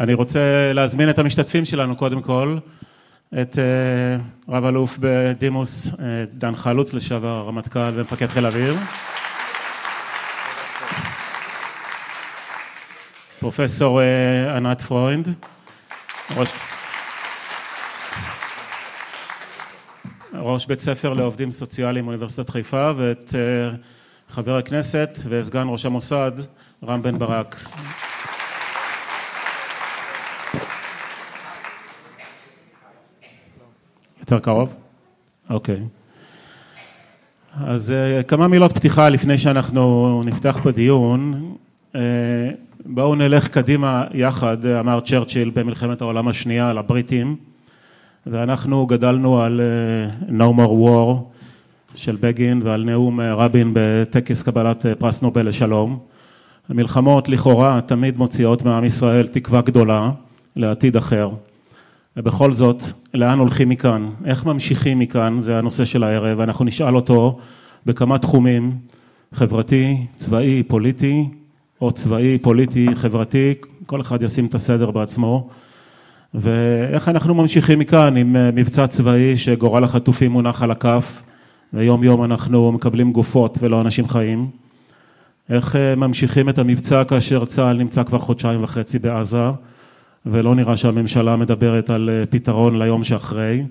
אני רוצה להזמין את המשתתפים שלנו קודם כל, את רב אלוף בדימוס דן חלוץ, לשעבר רמטכ"ל ומפקד חיל האוויר. פרופסור ענת פרוינד, ראש בית ספר לעובדים סוציאליים באוניברסיטת חיפה, ואת חבר הכנסת וסגן ראש המוסד רם בן ברק. יותר קרוב? אוקיי. אז כמה מילות פתיחה לפני שאנחנו נפתח בדיון. בואו נלך קדימה יחד, אמר צ'רצ'יל במלחמת העולם השנייה על הבריטים, ואנחנו גדלנו על No more war של בגין ועל נאום רבין בטקס קבלת פרס נובל לשלום. המלחמות לכאורה תמיד מוציאות מעם ישראל תקווה גדולה לעתיד אחר. ובכל זאת, לאן הולכים מכאן? איך ממשיכים מכאן? זה הנושא של הערב, ואנחנו נשאל אותו בכמה תחומים, חברתי, צבאי, פוליטי, או צבאי, פוליטי, חברתי, כל אחד ישים את הסדר בעצמו. ואיך אנחנו ממשיכים מכאן עם מבצע צבאי שגורל החטופים מונח על הכף, ויום יום אנחנו מקבלים גופות ולא אנשים חיים. איך ממשיכים את המבצע כאשר צה"ל נמצא כבר חודשיים וחצי בעזה, ולא נראה שהממשלה מדברת על פתרון ליום שאחרי.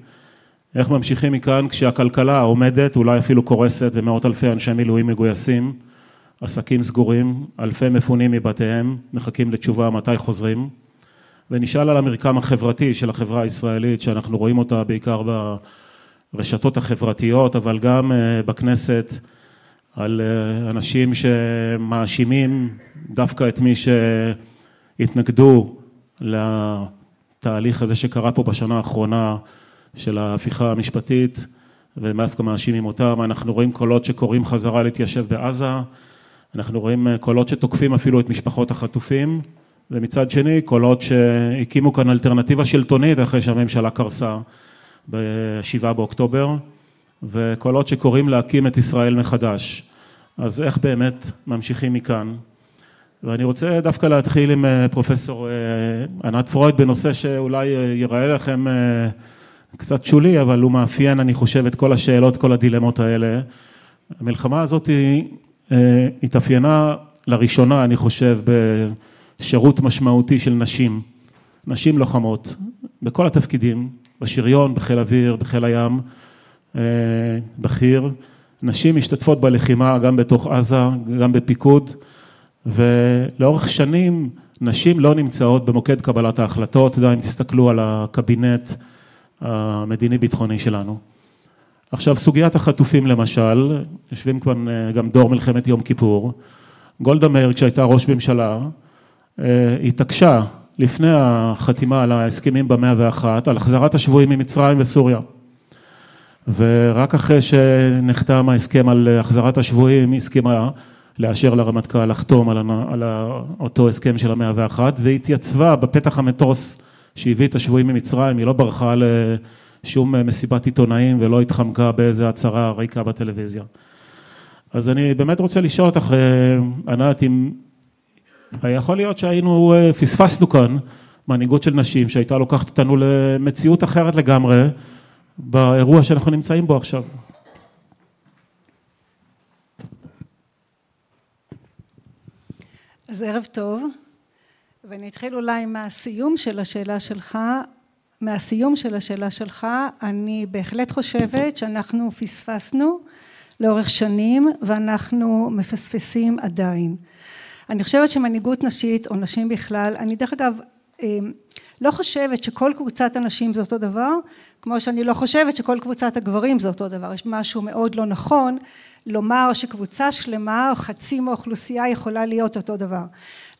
איך ממשיכים מכאן כשהכלכלה עומדת, אולי אפילו קורסת, ומאות אלפי אנשי מילואים מגויסים, עסקים סגורים, אלפי מפונים מבתיהם, מחכים לתשובה מתי חוזרים. ונשאל על המרקם החברתי של החברה הישראלית, שאנחנו רואים אותה בעיקר ברשתות החברתיות, אבל גם בכנסת, על אנשים שמאשימים דווקא את מי שהתנגדו לתהליך הזה שקרה פה בשנה האחרונה של ההפיכה המשפטית, ודווקא מאשימים אותם. אנחנו רואים קולות שקוראים חזרה להתיישב בעזה, אנחנו רואים קולות שתוקפים אפילו את משפחות החטופים, ומצד שני קולות שהקימו כאן אלטרנטיבה שלטונית אחרי שהממשלה קרסה בשבעה באוקטובר, וקולות שקוראים להקים את ישראל מחדש. אז איך באמת ממשיכים מכאן? ואני רוצה דווקא להתחיל עם פרופסור ענת פרוינד בנושא שאולי ייראה לכם קצת שולי, אבל הוא מאפיין, אני חושב, את כל השאלות, כל הדילמות האלה. המלחמה הזאת התאפיינה לראשונה, אני חושב, בשירות משמעותי של נשים, נשים לוחמות, בכל התפקידים, בשריון, בחיל אוויר, בחיל הים, בחי"ר. נשים משתתפות בלחימה גם בתוך עזה, גם בפיקוד, ולאורך שנים נשים לא נמצאות במוקד קבלת ההחלטות, אם תסתכלו על הקבינט המדיני ביטחוני שלנו. עכשיו סוגיית החטופים למשל, יושבים כאן גם דור מלחמת יום כיפור, גולדה מאיר כשהייתה ראש ממשלה, התעקשה לפני החתימה על ההסכמים במאה ואחת, על החזרת השבויים ממצרים וסוריה. ורק אחרי שנחתם ההסכם על החזרת השבויים, היא הסכימה לאשר לרמטכ"ל לחתום על אותו הסכם של המאה ואחת, והתייצבה בפתח המטוס שהביא את השבויים ממצרים, היא לא ברחה לשום מסיבת עיתונאים ולא התחמקה באיזה הצהרה ריקה בטלוויזיה. אז אני באמת רוצה לשאול אותך, ענת, אם יכול להיות שהיינו, פספסנו כאן מנהיגות של נשים שהייתה לוקחת אותנו למציאות אחרת לגמרי באירוע שאנחנו נמצאים בו עכשיו. אז ערב טוב, ואני אתחיל אולי מהסיום של השאלה שלך, מהסיום של השאלה שלך, אני בהחלט חושבת שאנחנו פספסנו לאורך שנים ואנחנו מפספסים עדיין. אני חושבת שמנהיגות נשית או נשים בכלל, אני דרך אגב לא חושבת שכל קבוצת הנשים זה אותו דבר, כמו שאני לא חושבת שכל קבוצת הגברים זה אותו דבר, יש משהו מאוד לא נכון לומר שקבוצה שלמה או חצי מהאוכלוסייה יכולה להיות אותו דבר.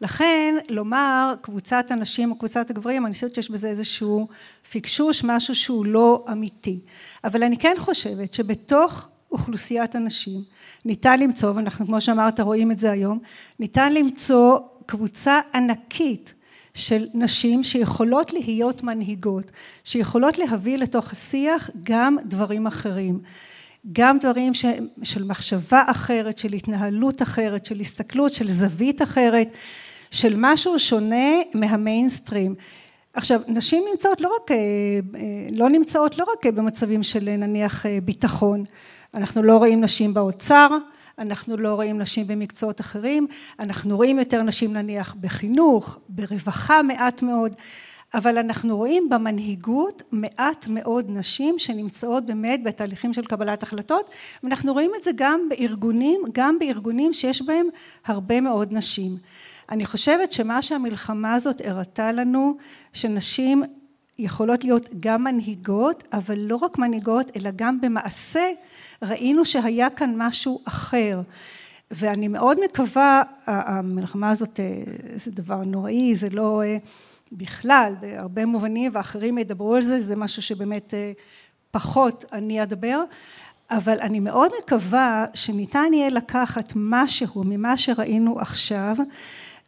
לכן לומר קבוצת הנשים או קבוצת הגברים, אני חושבת שיש בזה איזשהו פקשוש, משהו שהוא לא אמיתי. אבל אני כן חושבת שבתוך אוכלוסיית הנשים ניתן למצוא, ואנחנו כמו שאמרת רואים את זה היום, ניתן למצוא קבוצה ענקית של נשים שיכולות להיות מנהיגות, שיכולות להביא לתוך השיח גם דברים אחרים. גם דברים של מחשבה אחרת, של התנהלות אחרת, של הסתכלות, של זווית אחרת, של משהו שונה מהמיינסטרים. עכשיו, נשים נמצאות לא רק, לא נמצאות לא רק במצבים של נניח ביטחון, אנחנו לא רואים נשים באוצר, אנחנו לא רואים נשים במקצועות אחרים, אנחנו רואים יותר נשים נניח בחינוך, ברווחה מעט מאוד, אבל אנחנו רואים במנהיגות מעט מאוד נשים שנמצאות באמת בתהליכים של קבלת החלטות ואנחנו רואים את זה גם בארגונים, גם בארגונים שיש בהם הרבה מאוד נשים. אני חושבת שמה שהמלחמה הזאת הראתה לנו שנשים יכולות להיות גם מנהיגות אבל לא רק מנהיגות אלא גם במעשה ראינו שהיה כאן משהו אחר ואני מאוד מקווה המלחמה הזאת זה דבר נוראי זה לא בכלל בהרבה מובנים ואחרים ידברו על זה זה משהו שבאמת פחות אני אדבר. אבל אני מאוד מקווה שניתן יהיה לקחת משהו ממה שראינו עכשיו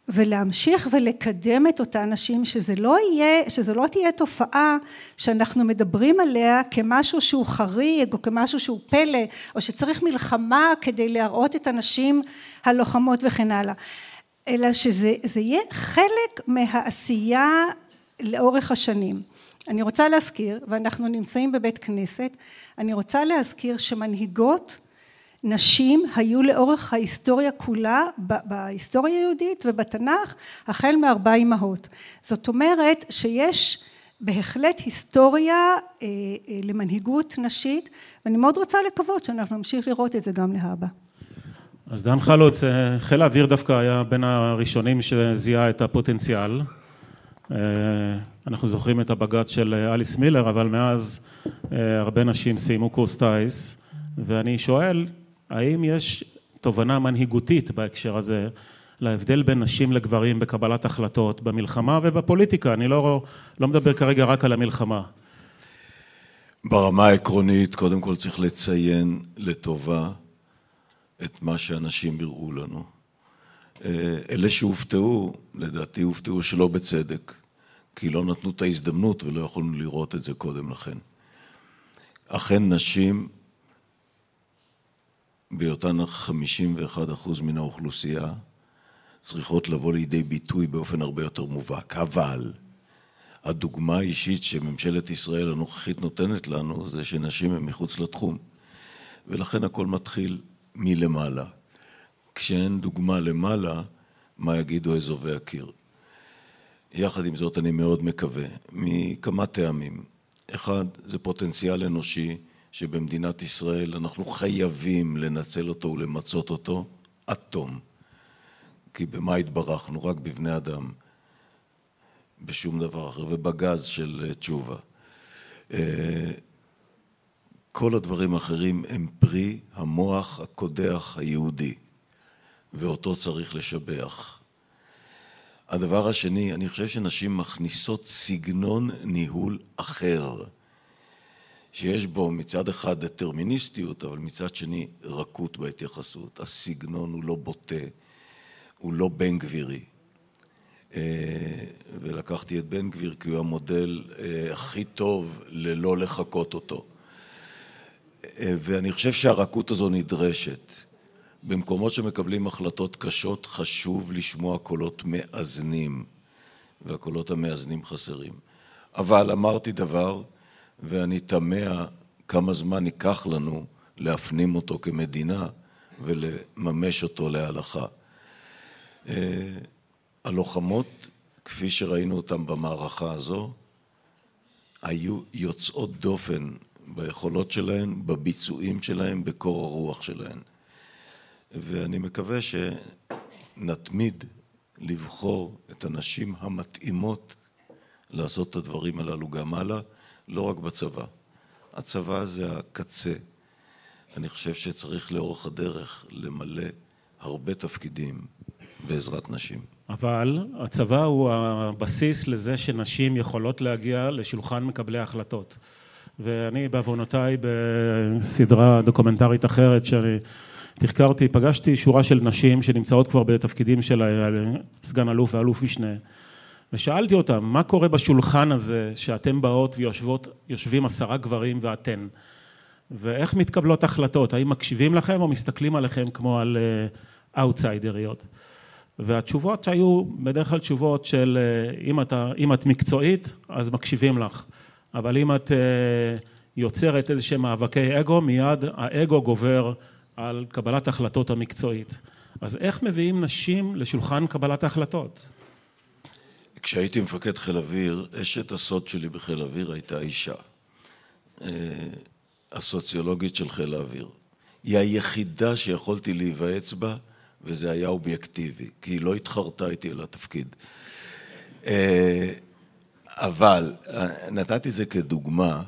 ולהמשיך ולקדם את אותן נשים שזה לא יהיה שזו לא תהיה תופעה שאנחנו מדברים עליה כמשהו שהוא חריג או כמשהו שהוא פלא או שצריך מלחמה כדי להראות את הנשים הלוחמות וכן הלאה אלא שזה יהיה חלק מהעשייה לאורך השנים. אני רוצה להזכיר ואנחנו נמצאים בבית כנסת אני רוצה להזכיר שמנהיגות נשים היו לאורך ההיסטוריה כולה בהיסטוריה היהודית ובתנ"ך החל מארבע אמהות זאת אומרת שיש בהחלט היסטוריה למנהיגות נשית ואני מאוד רוצה לקוות שאנחנו נמשיך לראות את זה גם להבא. אז דן חלוץ חיל האוויר דווקא היה בין הראשונים שזיהה את הפוטנציאל אנחנו זוכרים את הבג"ץ של אליס מילר אבל מאז הרבה נשים סיימו קורס טייס ואני שואל האם יש תובנה מנהיגותית בהקשר הזה להבדל בין נשים לגברים בקבלת החלטות במלחמה ובפוליטיקה אני לא מדבר כרגע רק על המלחמה. ברמה העקרונית קודם כל צריך לציין לטובה את מה שאנשים הראו לנו. אלה שהופתעו לדעתי הופתעו שלא בצדק כי לא נתנו את ההזדמנות ולא יכולנו לראות את זה קודם לכן. אכן נשים בהיותן 51% מן האוכלוסייה צריכות לבוא לידי ביטוי באופן הרבה יותר מובהק אבל הדוגמה האישית שממשלת ישראל הנוכחית נותנת לנו זה שנשים הן מחוץ לתחום ולכן הכל מתחיל מלמעלה. כשאין דוגמה למעלה מה יגידו אזובי הקיר? יחד עם זאת אני מאוד מקווה מכמה טעמים. אחד זה פוטנציאל אנושי שבמדינת ישראל אנחנו חייבים לנצל אותו ולמצות אותו עד תום. כי במה התברכנו? רק בבני אדם. בשום דבר אחר. ובגז של תשובה כל הדברים האחרים הם פרי המוח הקודח היהודי ואותו צריך לשבח. הדבר השני אני חושב שנשים מכניסות סגנון ניהול אחר שיש בו מצד אחד דטרמיניסטיות אבל מצד שני רכות בהתייחסות. הסגנון הוא לא בוטה הוא לא בן גבירי. ולקחתי את בן גביר כי הוא המודל הכי טוב ללא לחקות אותו ואני חושב שהרכות הזו נדרשת. במקומות שמקבלים החלטות קשות חשוב לשמוע קולות מאזנים והקולות המאזנים חסרים. אבל אמרתי דבר ואני תמה כמה זמן ייקח לנו להפנים אותו כמדינה ולממש אותו להלכה. הלוחמות כפי שראינו אותן במערכה הזו היו יוצאות דופן ביכולות שלהן, בביצועים שלהן, בקור הרוח שלהן. ואני מקווה שנתמיד לבחור את הנשים המתאימות לעשות את הדברים הללו גם הלאה לא רק בצבא. הצבא זה הקצה. אני חושב שצריך לאורך הדרך למלא הרבה תפקידים בעזרת נשים. אבל הצבא הוא הבסיס לזה שנשים יכולות להגיע לשולחן מקבלי ההחלטות ואני בעוונותיי בסדרה דוקומנטרית אחרת שאני תחקרתי פגשתי שורה של נשים שנמצאות כבר בתפקידים של סגן אלוף ואלוף משנה ושאלתי אותם מה קורה בשולחן הזה שאתם באות ויושבות יושבים עשרה גברים ואתן? ואיך מתקבלות החלטות? האם מקשיבים לכם או מסתכלים עליכם כמו על אאוטסיידריות? והתשובות היו בדרך כלל תשובות של אם, אתה, אם את מקצועית אז מקשיבים לך, אבל אם את יוצרת איזה שהם מאבקי אגו, מיד האגו גובר על קבלת ההחלטות המקצועית. אז איך מביאים נשים לשולחן קבלת ההחלטות? כשהייתי מפקד חיל אוויר, אשת הסוד שלי בחיל אוויר הייתה אישה. אה, הסוציולוגית של חיל האוויר. היא היחידה שיכולתי להיוועץ בה, וזה היה אובייקטיבי, כי היא לא התחרתה איתי על התפקיד. אבל אה, נתתי את זה כדוגמה,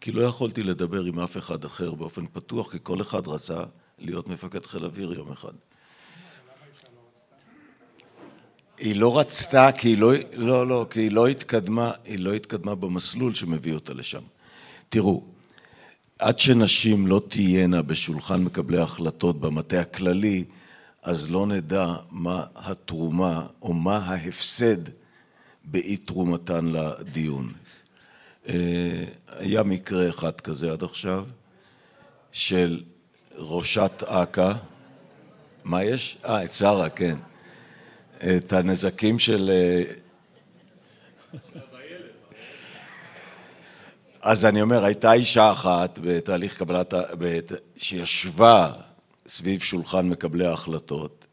כי לא יכולתי לדבר עם אף אחד אחר באופן פתוח, כי כל אחד רצה להיות מפקד חיל אוויר יום אחד. היא לא רצתה, כי היא לא, לא, לא, כי היא לא התקדמה, היא לא התקדמה במסלול שמביא אותה לשם. תראו, עד שנשים לא תהיינה בשולחן מקבלי ההחלטות במטה הכללי, אז לא נדע מה התרומה או מה ההפסד באי תרומתן לדיון. אה, היה מקרה אחד כזה עד עכשיו, של ראשת אכ"א, מה יש? אה, את שרה, כן. את הנזקים של... אה, אז אני אומר, הייתה אישה אחת בתהליך קבלת, שישבה סביב שולחן מקבלי ההחלטות.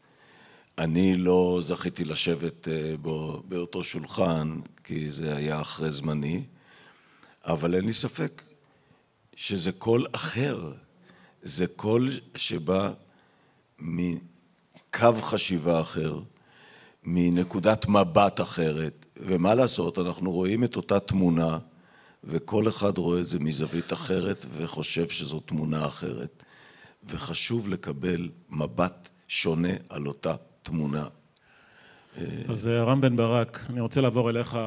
אני לא זכיתי לשבת אה, בו, באותו שולחן, כי זה היה אחרי זמני, אבל אין לי ספק שזה קול אחר. זה קול שבא מקו חשיבה אחר. מנקודת מבט אחרת, ומה לעשות, אנחנו רואים את אותה תמונה, וכל אחד רואה את זה מזווית אחרת וחושב שזו תמונה אחרת, וחשוב לקבל מבט שונה על אותה תמונה. אז אה, רם בן ברק, אני רוצה לעבור אליך.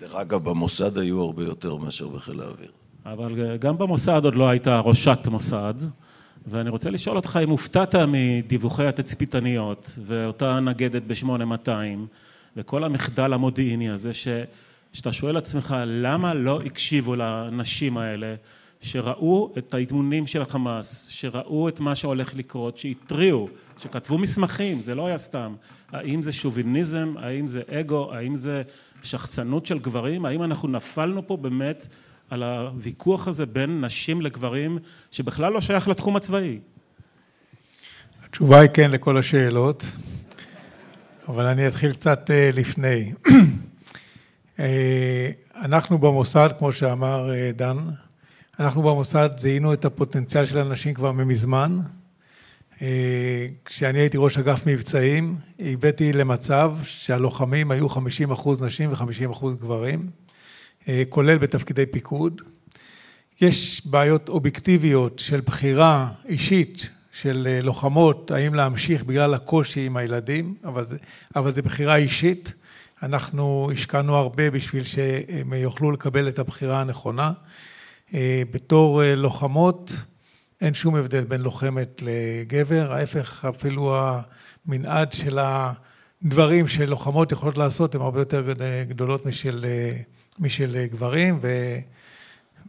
דרך אגב, במוסד היו הרבה יותר מאשר בחיל האוויר. אבל אה, גם במוסד עוד לא הייתה ראשת מוסד. ואני רוצה לשאול אותך אם הופתעת מדיווחי התצפיתניות ואותה נגדת ב-8200 וכל המחדל המודיעיני הזה ש, שאתה שואל עצמך למה לא הקשיבו לנשים האלה שראו את האימונים של החמאס, שראו את מה שהולך לקרות, שהתריעו, שכתבו מסמכים, זה לא היה סתם. האם זה שוביניזם, האם זה אגו, האם זה שחצנות של גברים, האם אנחנו נפלנו פה באמת על הוויכוח הזה בין נשים לגברים, שבכלל לא שייך לתחום הצבאי? התשובה היא כן לכל השאלות, אבל אני אתחיל קצת אה, לפני. אה, אנחנו במוסד, כמו שאמר אה, דן, אנחנו במוסד זיהינו את הפוטנציאל של הנשים כבר ממזמן. כשאני הייתי ראש אגף מבצעים, הבאתי למצב שהלוחמים היו 50 אחוז נשים ו-50 אחוז גברים. אה, כולל בתפקידי פיקוד. יש בעיות אובייקטיביות של בחירה אישית של אה, לוחמות, האם להמשיך בגלל הקושי עם הילדים, אבל זה, אבל זה בחירה אישית. אנחנו השקענו הרבה בשביל שהם יוכלו לקבל את הבחירה הנכונה. אה, בתור לוחמות, אין שום הבדל בין לוחמת לגבר, ההפך, אפילו המנעד של הדברים שלוחמות יכולות לעשות הן הרבה יותר גדולות משל משל גברים, ו,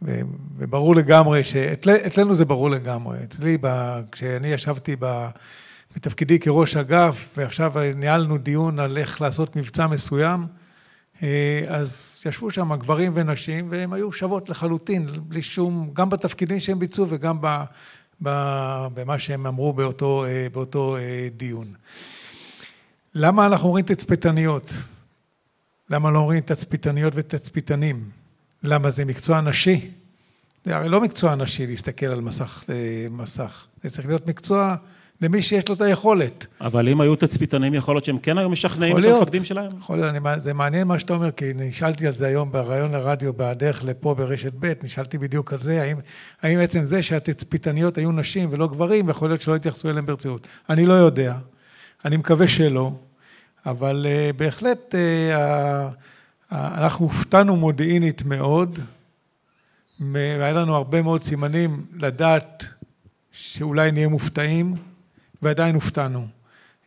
ו, וברור לגמרי, שאצלנו זה ברור לגמרי. אצלי, כשאני ישבתי ב, בתפקידי כראש אגף, ועכשיו ניהלנו דיון על איך לעשות מבצע מסוים, אז ישבו שם גברים ונשים, והם היו שוות לחלוטין, בלי שום, גם בתפקידים שהם ביצעו וגם ב, ב, במה שהם אמרו באותו, אה, באותו אה, דיון. למה אנחנו אומרים תצפיתניות? למה לא אומרים תצפיתניות ותצפיתנים? למה זה מקצוע נשי? זה הרי לא מקצוע נשי להסתכל על מסך, אה, מסך. זה צריך להיות מקצוע למי שיש לו את היכולת. אבל אם היו תצפיתנים, יכול להיות שהם כן היו משכנעים את המפקדים שלהם? יכול להיות, אני, זה מעניין מה שאתה אומר, כי נשאלתי על זה היום בריאיון לרדיו בדרך לפה ברשת ב', נשאלתי בדיוק על זה, האם, האם עצם זה שהתצפיתניות היו נשים ולא גברים, יכול להיות שלא התייחסו אליהם ברצינות. אני לא יודע, אני מקווה שלא. אבל אה, בהחלט אה, אנחנו הופתענו מודיעינית מאוד, והיה לנו הרבה מאוד סימנים לדעת שאולי נהיה מופתעים, ועדיין הופתענו.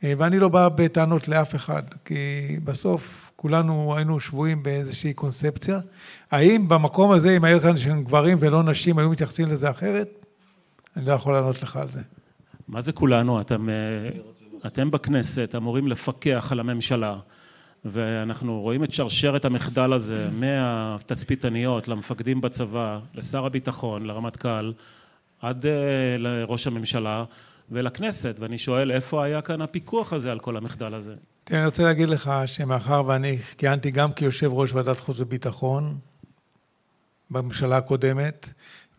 אה, ואני לא בא בטענות לאף אחד, כי בסוף כולנו היינו שבויים באיזושהי קונספציה. האם במקום הזה, אם היו כאן של גברים ולא נשים, היו מתייחסים לזה אחרת? אני לא יכול לענות לך על זה. מה זה כולנו? אתה אתם בכנסת אמורים לפקח על הממשלה ואנחנו רואים את שרשרת המחדל הזה מהתצפיתניות למפקדים בצבא, לשר הביטחון, לרמטכ"ל, עד לראש הממשלה ולכנסת ואני שואל איפה היה כאן הפיקוח הזה על כל המחדל הזה? תראה, אני רוצה להגיד לך שמאחר ואני כיהנתי גם כיושב ראש ועדת חוץ וביטחון בממשלה הקודמת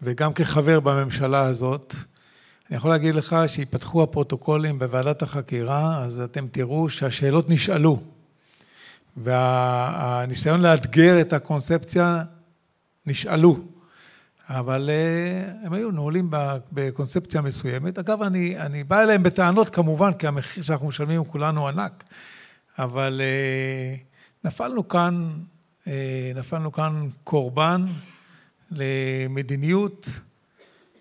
וגם כחבר בממשלה הזאת, אני יכול להגיד לך שיפתחו הפרוטוקולים בוועדת החקירה, אז אתם תראו שהשאלות נשאלו והניסיון לאתגר את הקונספציה נשאלו, אבל הם היו נעולים בקונספציה מסוימת. אגב, אני, אני בא אליהם בטענות כמובן, כי המחיר שאנחנו משלמים הוא כולנו ענק, אבל נפלנו כאן, נפלנו כאן קורבן למדיניות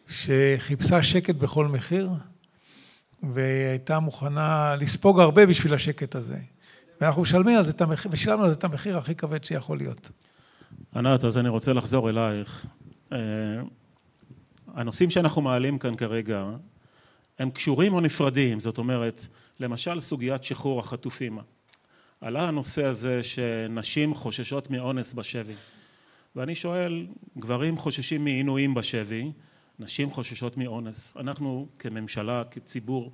שחיפשה שקט בכל מחיר והייתה מוכנה לספוג הרבה בשביל השקט הזה. ואנחנו משלמים על זה את המחיר, ושילמנו על זה את המחיר הכי כבד שיכול להיות. ענת, אז אני רוצה לחזור אלייך. הנושאים שאנחנו מעלים כאן כרגע הם קשורים או נפרדים? זאת אומרת, למשל סוגיית שחרור החטופים. עלה הנושא הזה שנשים חוששות מאונס בשבי ואני שואל, גברים חוששים מעינויים בשבי, נשים חוששות מאונס. אנחנו כממשלה, כציבור,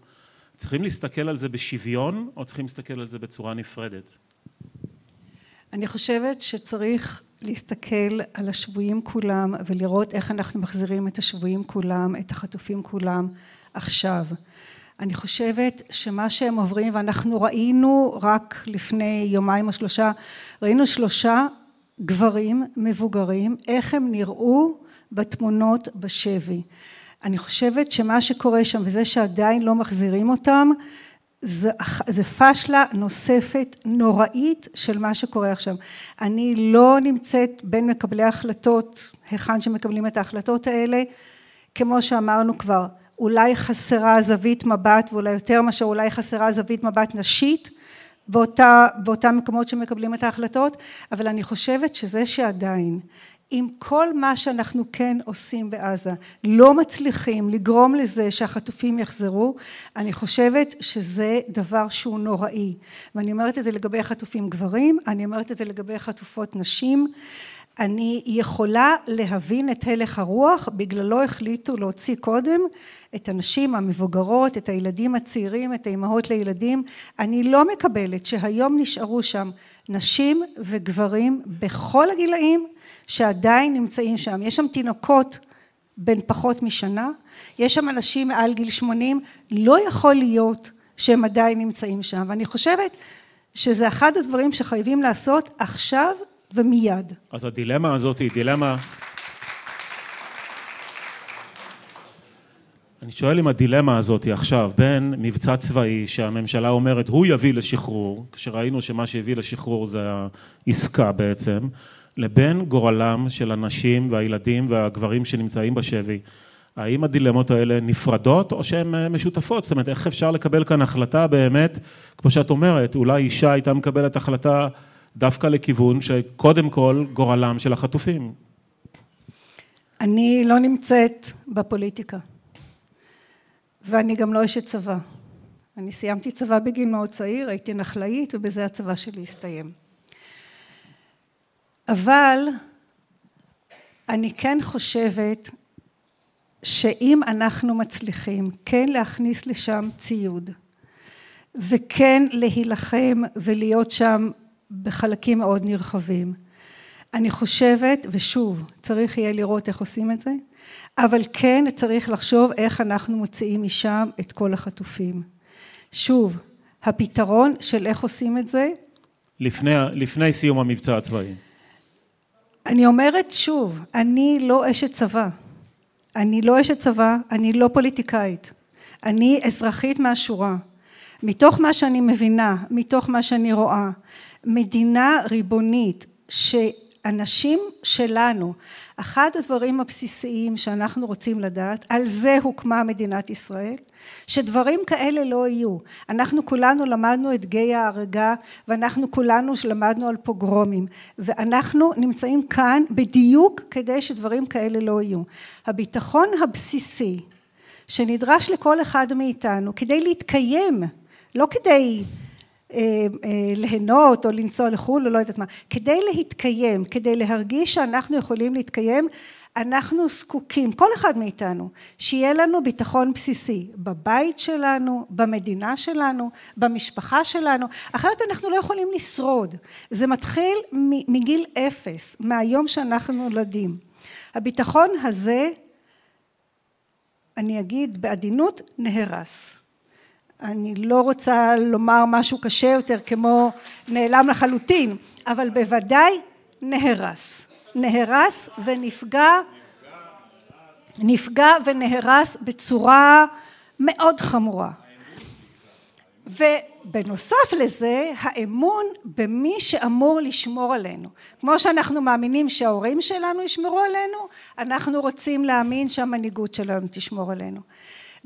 צריכים להסתכל על זה בשוויון או צריכים להסתכל על זה בצורה נפרדת? אני חושבת שצריך להסתכל על השבויים כולם ולראות איך אנחנו מחזירים את השבויים כולם, את החטופים כולם עכשיו. אני חושבת שמה שהם עוברים ואנחנו ראינו רק לפני יומיים או שלושה, ראינו שלושה גברים מבוגרים איך הם נראו בתמונות בשבי. אני חושבת שמה שקורה שם וזה שעדיין לא מחזירים אותם זה פשלה נוספת נוראית של מה שקורה עכשיו. אני לא נמצאת בין מקבלי ההחלטות, היכן שמקבלים את ההחלטות האלה, כמו שאמרנו כבר, אולי חסרה זווית מבט ואולי יותר מאשר אולי חסרה זווית מבט נשית באותם מקומות שמקבלים את ההחלטות, אבל אני חושבת שזה שעדיין עם כל מה שאנחנו כן עושים בעזה. לא מצליחים לגרום לזה שהחטופים יחזרו, אני חושבת שזה דבר שהוא נוראי. ואני אומרת את זה לגבי חטופים גברים, אני אומרת את זה לגבי חטופות נשים, אני יכולה להבין את הלך הרוח, בגללו החליטו להוציא קודם את הנשים המבוגרות, את הילדים הצעירים, את האימהות לילדים, אני לא מקבלת שהיום נשארו שם נשים וגברים בכל הגילאים שעדיין נמצאים שם, יש שם תינוקות בין פחות משנה, יש שם אנשים מעל גיל שמונים, לא יכול להיות שהם עדיין נמצאים שם. ואני חושבת שזה אחד הדברים שחייבים לעשות עכשיו ומיד. אז הדילמה הזאת היא דילמה אני שואל אם הדילמה הזאת עכשיו בין מבצע צבאי שהממשלה אומרת הוא יביא לשחרור, כשראינו שמה שהביא לשחרור זה העסקה בעצם, לבין גורלם של הנשים והילדים והגברים שנמצאים בשבי, האם הדילמות האלה נפרדות או שהן משותפות? זאת אומרת איך אפשר לקבל כאן החלטה באמת, כמו שאת אומרת, אולי אישה הייתה מקבלת החלטה דווקא לכיוון שקודם כל גורלם של החטופים. אני לא נמצאת בפוליטיקה ואני גם לא אשת צבא. אני סיימתי צבא בגיל מאוד צעיר, הייתי נחלאית ובזה הצבא שלי הסתיים. אבל אני כן חושבת שאם אנחנו מצליחים כן להכניס לשם ציוד וכן להילחם ולהיות שם בחלקים מאוד נרחבים, אני חושבת, ושוב, צריך יהיה לראות איך עושים את זה, אבל כן צריך לחשוב איך אנחנו מוציאים משם את כל החטופים. שוב, הפתרון של איך עושים את זה לפני, לפני סיום המבצע הצבאי. אני אומרת שוב, אני לא אשת צבא, אני לא אשת צבא, אני לא פוליטיקאית, אני אזרחית מהשורה. מתוך מה שאני מבינה, מתוך מה שאני רואה, מדינה ריבונית שאנשים שלנו, אחד הדברים הבסיסיים שאנחנו רוצים לדעת, על זה הוקמה מדינת ישראל, שדברים כאלה לא יהיו. אנחנו כולנו למדנו את גיא ההרגה ואנחנו כולנו למדנו על פוגרומים ואנחנו נמצאים כאן בדיוק כדי שדברים כאלה לא יהיו. הביטחון הבסיסי שנדרש לכל אחד מאיתנו כדי להתקיים לא כדי ליהנות או לנסוע לחו"ל או לא יודעת מה, כדי להתקיים, כדי להרגיש שאנחנו יכולים להתקיים, אנחנו זקוקים, כל אחד מאיתנו, שיהיה לנו ביטחון בסיסי בבית שלנו, במדינה שלנו, במשפחה שלנו, אחרת אנחנו לא יכולים לשרוד. זה מתחיל מגיל אפס, מהיום שאנחנו נולדים. הביטחון הזה, אני אגיד בעדינות, נהרס. אני לא רוצה לומר משהו קשה יותר כמו נעלם לחלוטין, אבל בוודאי נהרס. נהרס ונפגע, נפגע ונהרס בצורה מאוד חמורה. ובנוסף לזה, האמון במי שאמור לשמור עלינו. כמו שאנחנו מאמינים שההורים שלנו ישמרו עלינו, אנחנו רוצים להאמין שהמנהיגות שלנו תשמור עלינו.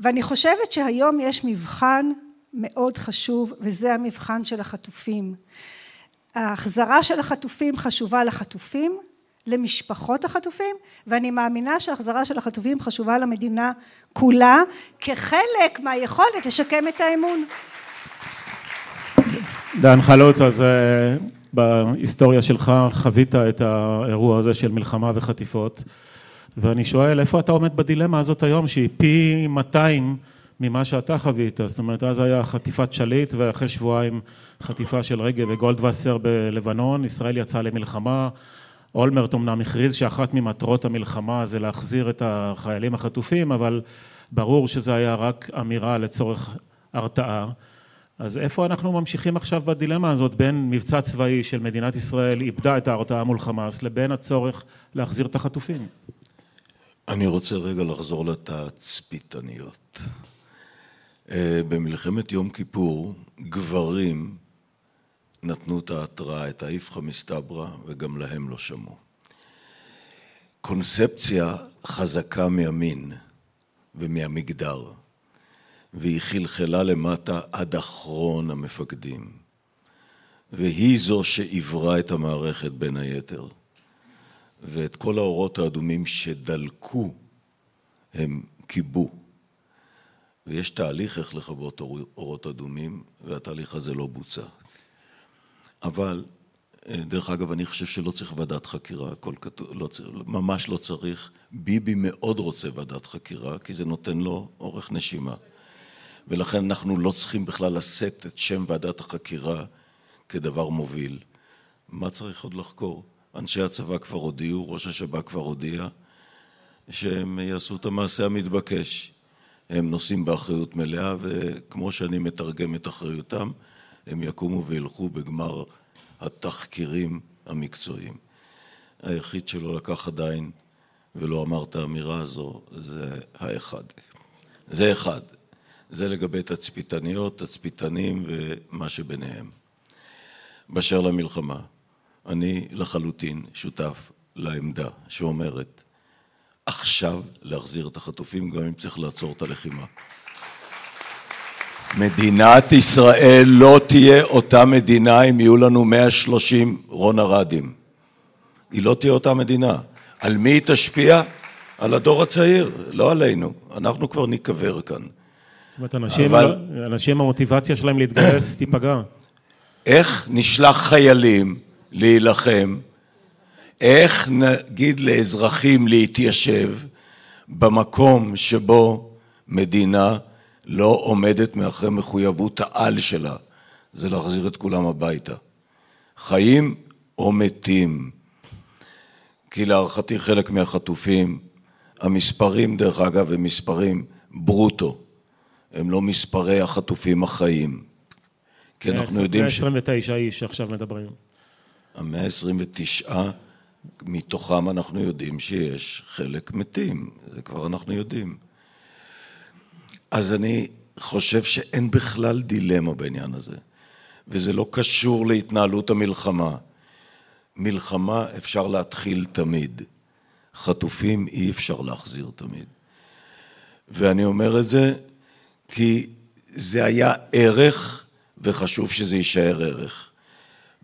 ואני חושבת שהיום יש מבחן מאוד חשוב, וזה המבחן של החטופים. ההחזרה של החטופים חשובה לחטופים, למשפחות החטופים, ואני מאמינה שההחזרה של החטופים חשובה למדינה כולה, כחלק מהיכולת לשקם את האמון. דן חלוץ, אז אה, בהיסטוריה שלך חווית את האירוע הזה של מלחמה וחטיפות. ואני שואל, איפה אתה עומד בדילמה הזאת היום, שהיא פי 200 ממה שאתה חווית? זאת אומרת, אז היה חטיפת שליט, ואחרי שבועיים חטיפה של רגב וגולדווסר בלבנון, ישראל יצאה למלחמה. אולמרט אמנם הכריז שאחת ממטרות המלחמה זה להחזיר את החיילים החטופים, אבל ברור שזה היה רק אמירה לצורך הרתעה. אז איפה אנחנו ממשיכים עכשיו בדילמה הזאת בין מבצע צבאי של מדינת ישראל איבדה את ההרתעה מול חמאס לבין הצורך להחזיר את החטופים? אני רוצה רגע לחזור לתצפיתניות. אה, במלחמת יום כיפור, גברים נתנו את ההתראה, את האיפכא מסתברא, וגם להם לא שמעו. קונספציה חזקה מהמין ומהמגדר, והיא חלחלה למטה עד אחרון המפקדים. והיא זו שעברה את המערכת בין היתר. ואת כל האורות האדומים שדלקו הם כיבו. ויש תהליך איך לכבות אורות אדומים, והתהליך הזה לא בוצע. אבל, דרך אגב, אני חושב שלא צריך ועדת חקירה, הכל כתוב, לא, ממש לא צריך. ביבי מאוד רוצה ועדת חקירה, כי זה נותן לו אורך נשימה. ולכן אנחנו לא צריכים בכלל לשאת את שם ועדת החקירה כדבר מוביל. מה צריך עוד לחקור? אנשי הצבא כבר הודיעו, ראש השב"כ כבר הודיע, שהם יעשו את המעשה המתבקש. הם נושאים באחריות מלאה, וכמו שאני מתרגם את אחריותם, הם יקומו וילכו בגמר התחקירים המקצועיים. היחיד שלא לקח עדיין ולא אמר את האמירה הזו, זה האחד. זה אחד. זה לגבי תצפיתניות, תצפיתנים ומה שביניהם. באשר למלחמה, אני לחלוטין שותף לעמדה שאומרת עכשיו להחזיר את החטופים גם אם צריך לעצור את הלחימה. מדינת ישראל לא תהיה אותה מדינה אם יהיו לנו 130 רון ארדים. היא לא תהיה אותה מדינה. על מי היא תשפיע? על הדור הצעיר, לא עלינו. אנחנו כבר ניקבר כאן. זאת אומרת, אנשים, אבל... אנשים המוטיבציה שלהם להתגייס תיפגע. איך נשלח חיילים להילחם, איך נגיד לאזרחים להתיישב במקום שבו מדינה לא עומדת מאחרי מחויבות העל שלה, זה להחזיר את כולם הביתה. חיים או מתים. כי להערכתי חלק מהחטופים, המספרים דרך אגב הם מספרים ברוטו, הם לא מספרי החטופים החיים. כי אנחנו יודעים ש... 129 איש עכשיו מדברים. המאה ה-29, מתוכם אנחנו יודעים שיש חלק מתים, זה כבר אנחנו יודעים. אז אני חושב שאין בכלל דילמה בעניין הזה, וזה לא קשור להתנהלות המלחמה. מלחמה אפשר להתחיל תמיד, חטופים אי אפשר להחזיר תמיד. ואני אומר את זה כי זה היה ערך וחשוב שזה יישאר ערך.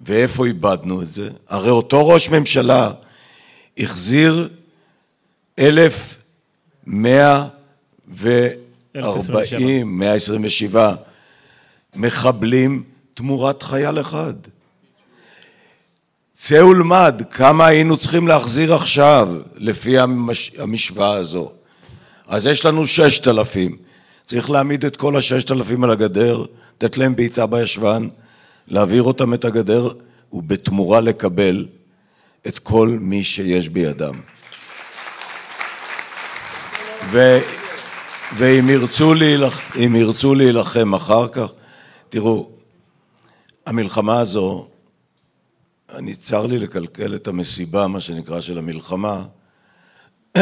ואיפה איבדנו את זה? הרי אותו ראש ממשלה החזיר אלף מאה וארבעים, מאה עשרים ושבעה מחבלים תמורת חייל אחד. צא ולמד כמה היינו צריכים להחזיר עכשיו לפי המש... המשוואה הזו. אז יש לנו ששת אלפים. צריך להעמיד את כל הששת אלפים על הגדר, לתת להם בעיטה בישבן, להעביר אותם את הגדר, ובתמורה לקבל את כל מי שיש בידם. ו... ואם ירצו, להילח... ירצו להילחם אחר כך, תראו, המלחמה הזו, אני צר לי לקלקל את המסיבה, מה שנקרא, של המלחמה,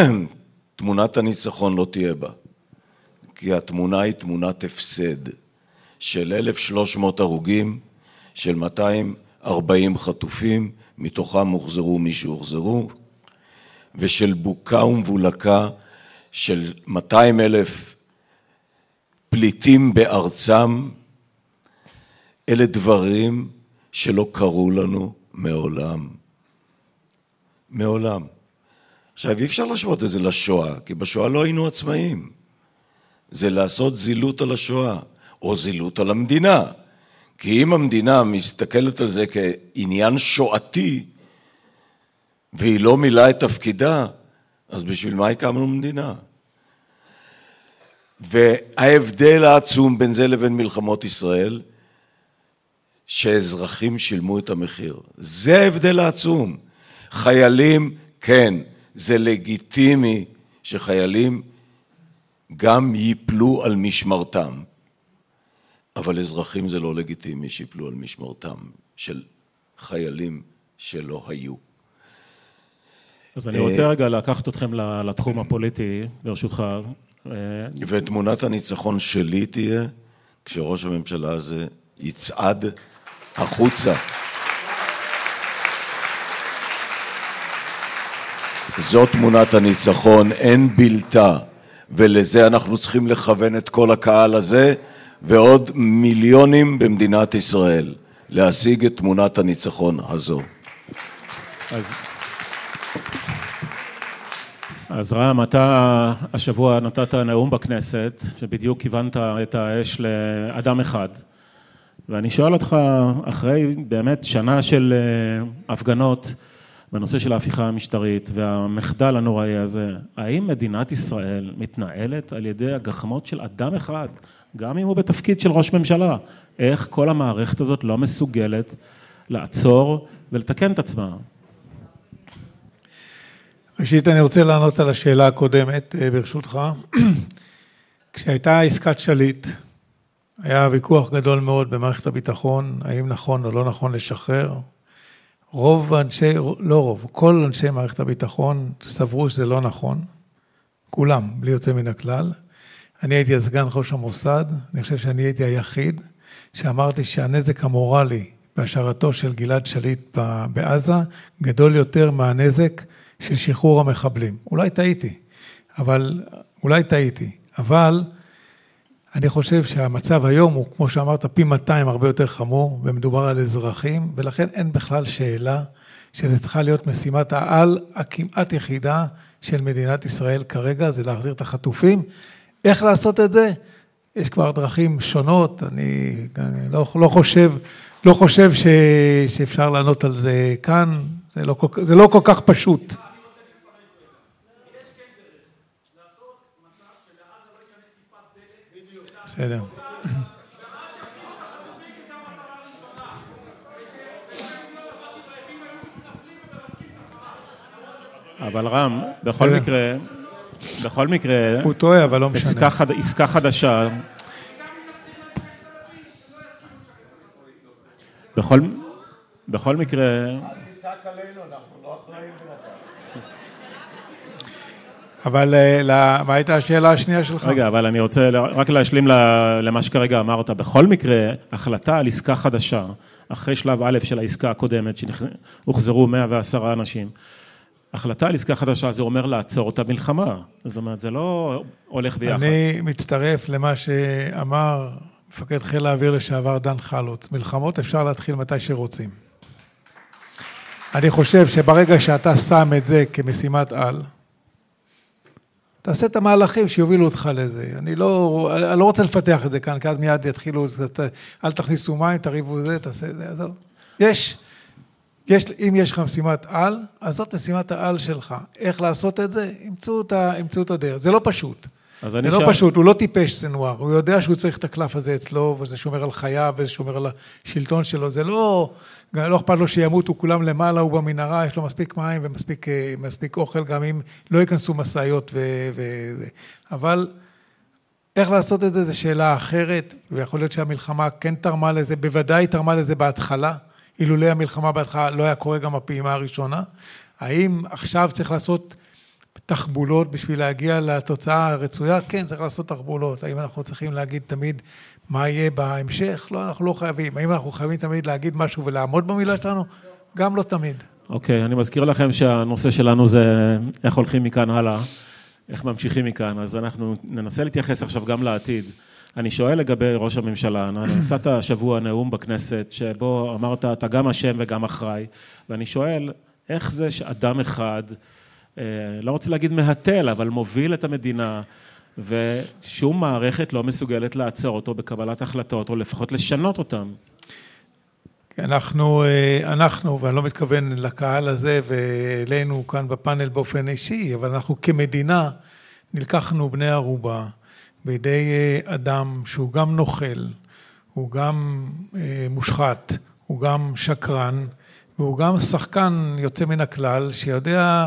תמונת הניצחון לא תהיה בה, כי התמונה היא תמונת הפסד של 1,300 הרוגים, של 240 חטופים, מתוכם הוחזרו מי שהוחזרו, ושל בוקה ומבולקה של 200 אלף פליטים בארצם, אלה דברים שלא קרו לנו מעולם. מעולם. עכשיו, אי אפשר להשוות את זה לשואה, כי בשואה לא היינו עצמאים. זה לעשות זילות על השואה, או זילות על המדינה. כי אם המדינה מסתכלת על זה כעניין שואתי, והיא לא מילאה את תפקידה, אז בשביל מה הקמנו מדינה? וההבדל העצום בין זה לבין מלחמות ישראל, שאזרחים שילמו את המחיר. זה ההבדל העצום. חיילים, כן, זה לגיטימי שחיילים גם ייפלו על משמרתם, אבל אזרחים זה לא לגיטימי שיפלו על משמרתם של חיילים שלא היו. אז אני רוצה רגע לקחת אתכם לתחום הפוליטי, ברשותך. ותמונת הניצחון שלי תהיה כשראש הממשלה הזה יצעד החוצה. זאת תמונת הניצחון, אין בלתה, ולזה אנחנו צריכים לכוון את כל הקהל הזה ועוד מיליונים במדינת ישראל, להשיג את תמונת הניצחון הזו. אז... אז רם, אתה השבוע נתת נאום בכנסת, שבדיוק כיוונת את האש לאדם אחד. ואני שואל אותך, אחרי באמת שנה של אה, הפגנות בנושא של ההפיכה המשטרית והמחדל הנוראי הזה, האם מדינת ישראל מתנהלת על ידי הגחמות של אדם אחד, גם אם הוא בתפקיד של ראש ממשלה? איך כל המערכת הזאת לא מסוגלת לעצור ולתקן את עצמה? ראשית, אני רוצה לענות על השאלה הקודמת, אה, ברשותך. כשהייתה עסקת שליט, היה ויכוח גדול מאוד במערכת הביטחון, האם נכון או לא נכון לשחרר. רוב אנשי, לא רוב, כל אנשי מערכת הביטחון סברו שזה לא נכון, כולם, בלי יוצא מן הכלל. אני הייתי הסגן ראש המוסד, אני חושב שאני הייתי היחיד שאמרתי שהנזק המורלי בהשארתו של גלעד שליט בעזה גדול יותר מהנזק של שחרור המחבלים. אולי טעיתי, אבל, אולי טעיתי, אבל אני חושב שהמצב היום הוא, כמו שאמרת, פי 200 הרבה יותר חמור, ומדובר על אזרחים, ולכן אין בכלל שאלה שזה צריכה להיות משימת העל הכמעט יחידה של מדינת ישראל כרגע, זה להחזיר את החטופים. איך לעשות את זה? יש כבר דרכים שונות, אני לא, לא חושב, לא חושב ש, שאפשר לענות על זה כאן, זה לא כל, זה לא כל כך פשוט. בסדר. אבל רם, בכל מקרה, בכל מקרה, הוא טועה, אבל לא משנה. עסקה חדשה, בכל, מקרה... אל תצעק עלינו, אנחנו לא אחראים אבל אה, מה הייתה השאלה השנייה שלך? רגע, אבל אני רוצה רק להשלים למה שכרגע אמרת. בכל מקרה, החלטה על עסקה חדשה, אחרי שלב א' של העסקה הקודמת, שהוחזרו 110 אנשים, החלטה על עסקה חדשה זה אומר לעצור את המלחמה. זאת אומרת, זה לא הולך ביחד. אני מצטרף למה שאמר מפקד חיל האוויר לשעבר דן חלוץ. מלחמות אפשר להתחיל מתי שרוצים. אני חושב שברגע שאתה שם את זה כמשימת על, תעשה את המהלכים שיובילו אותך לזה. אני לא, אני לא רוצה לפתח את זה כאן, כי אז מיד יתחילו, אל תכניסו מים, תריבו זה, תעשה את זה, עזוב. יש, יש, אם יש לך משימת על, אז זאת משימת העל שלך. איך לעשות את זה? ימצאו את הדרך. זה לא פשוט. זה לא שם... פשוט, הוא לא טיפש סנוואר, הוא יודע שהוא צריך את הקלף הזה אצלו, וזה שומר על חייו, וזה שומר על השלטון שלו, זה לא, לא אכפת לו שימותו כולם למעלה, הוא במנהרה, יש לו מספיק מים ומספיק אוכל, גם אם לא ייכנסו משאיות וזה. אבל איך לעשות את זה, זו שאלה אחרת, ויכול להיות שהמלחמה כן תרמה לזה, בוודאי תרמה לזה בהתחלה, אילולא המלחמה בהתחלה לא היה קורה גם הפעימה הראשונה. האם עכשיו צריך לעשות תחבולות בשביל להגיע לתוצאה הרצויה? כן, צריך לעשות תחבולות. האם אנחנו צריכים להגיד תמיד מה יהיה בהמשך? לא, אנחנו לא חייבים. האם אנחנו חייבים תמיד להגיד משהו ולעמוד במילה שלנו? גם לא תמיד. אוקיי, okay, אני מזכיר לכם שהנושא שלנו זה איך הולכים מכאן הלאה, איך ממשיכים מכאן, אז אנחנו ננסה להתייחס עכשיו גם לעתיד. אני שואל לגבי ראש הממשלה, נשאת השבוע נאום בכנסת, שבו אמרת, אתה גם אשם וגם אחראי, ואני שואל, איך זה שאדם אחד אה, לא רוצה להגיד מהתל, אבל מוביל את המדינה, ושום מערכת לא מסוגלת לעצור אותו בקבלת החלטות, או לפחות לשנות אותן. אנחנו, אה, אנחנו, ואני לא מתכוון לקהל הזה ואלינו כאן בפאנל באופן אישי, אבל אנחנו כמדינה נלקחנו בני ערובה בידי אה, אדם שהוא גם נוכל, הוא גם מושחת, הוא גם שקרן, והוא גם שחקן יוצא מן הכלל, שיודע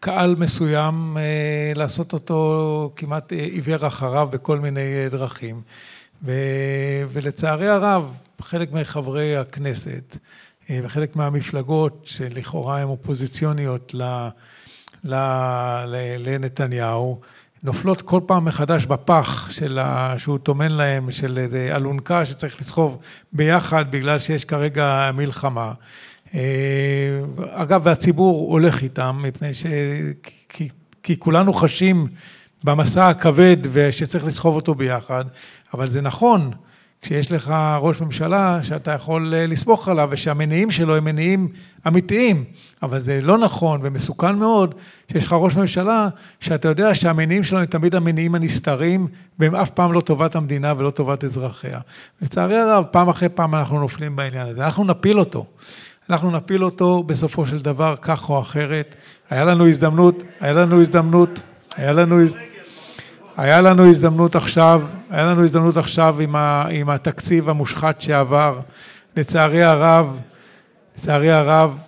קהל מסוים, אה, לעשות אותו כמעט אה, עיוור אחריו בכל מיני אה, דרכים. ו, ולצערי הרב, חלק מחברי הכנסת וחלק מהמפלגות שלכאורה הן אופוזיציוניות ל, ל, ל, לנתניהו, נופלות כל פעם מחדש בפח של ה... שהוא טומן להם, של איזה אלונקה שצריך לסחוב ביחד בגלל שיש כרגע מלחמה. אה, אגב, והציבור הולך איתם, מפני ש... כי, כי כולנו חשים במסע הכבד ושצריך לסחוב אותו ביחד, אבל זה נכון, כשיש לך ראש ממשלה שאתה יכול אה, לסמוך עליו ושהמניעים שלו הם מניעים אמיתיים, אבל זה לא נכון ומסוכן מאוד שיש לך ראש ממשלה שאתה יודע שהמניעים שלו הם תמיד המניעים הנסתרים והם אף פעם לא טובת המדינה ולא טובת אזרחיה. לצערי הרב, פעם אחרי פעם אנחנו נופלים בעניין הזה, אנחנו נפיל אותו. אנחנו נפיל אותו בסופו של דבר כך או אחרת. היה לנו הזדמנות, היה לנו הזדמנות, היה לנו, היה לנו הזדמנות עכשיו, היה לנו הזדמנות עכשיו עם, ה, עם התקציב המושחת שעבר. לצערי הרב, לצערי הרב,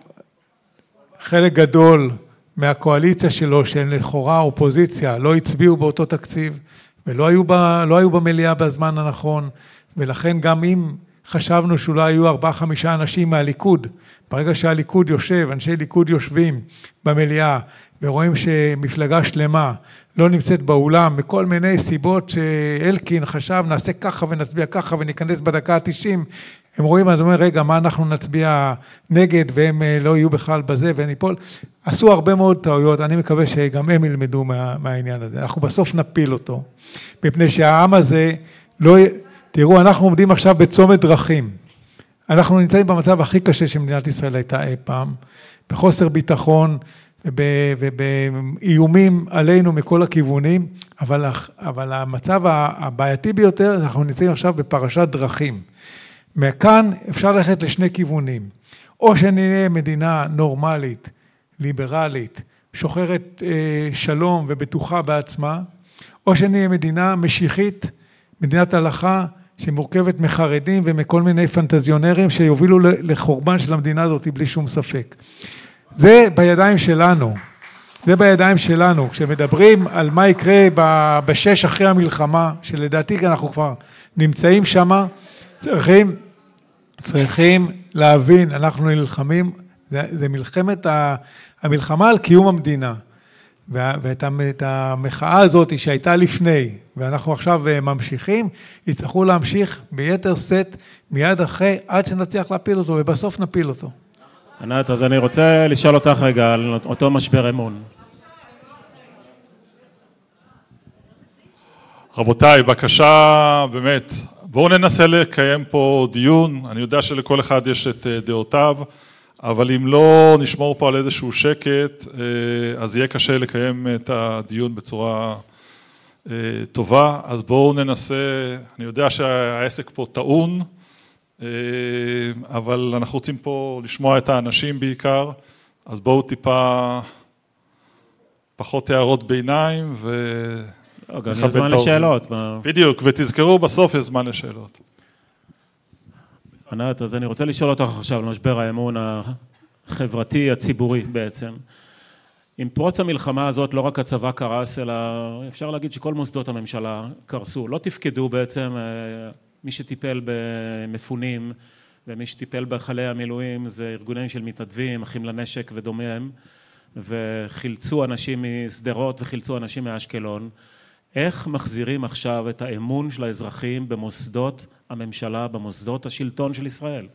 חלק גדול מהקואליציה שלו, שהן לכאורה אופוזיציה, לא הצביעו באותו תקציב ולא היו, ב, לא היו במליאה בזמן הנכון, ולכן גם אם חשבנו שאולי היו ארבעה חמישה אנשים מהליכוד. ברגע שהליכוד יושב, אנשי ליכוד יושבים במליאה ורואים שמפלגה שלמה לא נמצאת באולם מכל מיני סיבות שאלקין חשב נעשה ככה ונצביע ככה וניכנס בדקה התשעים, הם רואים, אז אומר, רגע, מה אנחנו נצביע נגד והם אה, לא יהיו בכלל בזה וניפול. עשו הרבה מאוד טעויות, אני מקווה שגם הם ילמדו מה, מהעניין הזה. אנחנו בסוף נפיל אותו, מפני שהעם הזה לא... תראו, אנחנו עומדים עכשיו בצומת דרכים. אנחנו נמצאים במצב הכי קשה שמדינת ישראל הייתה אי פעם, בחוסר ביטחון ובאיומים עלינו מכל הכיוונים, אבל, אבל המצב הבעייתי ביותר, אנחנו נמצאים עכשיו בפרשת דרכים. מכאן אפשר ללכת לשני כיוונים, או שנהיה מדינה נורמלית, ליברלית, שוחרת אה, שלום ובטוחה בעצמה, או שנהיה מדינה משיחית, מדינת הלכה, שמורכבת מחרדים ומכל מיני פנטזיונרים שיובילו לחורבן של המדינה הזאת בלי שום ספק. זה בידיים שלנו, זה בידיים שלנו. כשמדברים על מה יקרה בשש אחרי המלחמה, שלדעתי אנחנו כבר נמצאים שם, צריכים, צריכים להבין, אנחנו נלחמים, זה, זה מלחמת, המלחמה על קיום המדינה. ואת המחאה הזאת שהייתה לפני, ואנחנו עכשיו אה, ממשיכים, יצטרכו להמשיך ביתר שאת מיד אחרי, עד שנצליח להפיל אותו, ובסוף נפיל אותו. ענת, אז אני רוצה לשאול אותך רגע על אותו משבר אמון. רבותיי, בבקשה, באמת, בואו ננסה לקיים פה דיון, אני יודע שלכל אחד יש את אה, דעותיו, אבל אם לא נשמור פה על איזשהו שקט, אז יהיה קשה לקיים את הדיון בצורה טובה. אז בואו ננסה, אני יודע שהעסק פה טעון, אבל אנחנו רוצים פה לשמוע את האנשים בעיקר, אז בואו טיפה פחות הערות ביניים ו... גם יש זמן לשאלות. בדיוק, ותזכרו בסוף יש זמן לשאלות. ענת, אז אני רוצה לשאול אותך עכשיו על משבר האמון החברתי הציבורי בעצם. עם פרוץ המלחמה הזאת לא רק הצבא קרס, אלא אפשר להגיד שכל מוסדות הממשלה קרסו, לא תפקדו בעצם מי שטיפל במפונים ומי שטיפל בחיילי המילואים זה ארגונים של מתנדבים, אחים לנשק ודומיהם וחילצו אנשים משדרות וחילצו אנשים מאשקלון איך מחזירים עכשיו את האמון של האזרחים במוסדות הממשלה, במוסדות השלטון של ישראל?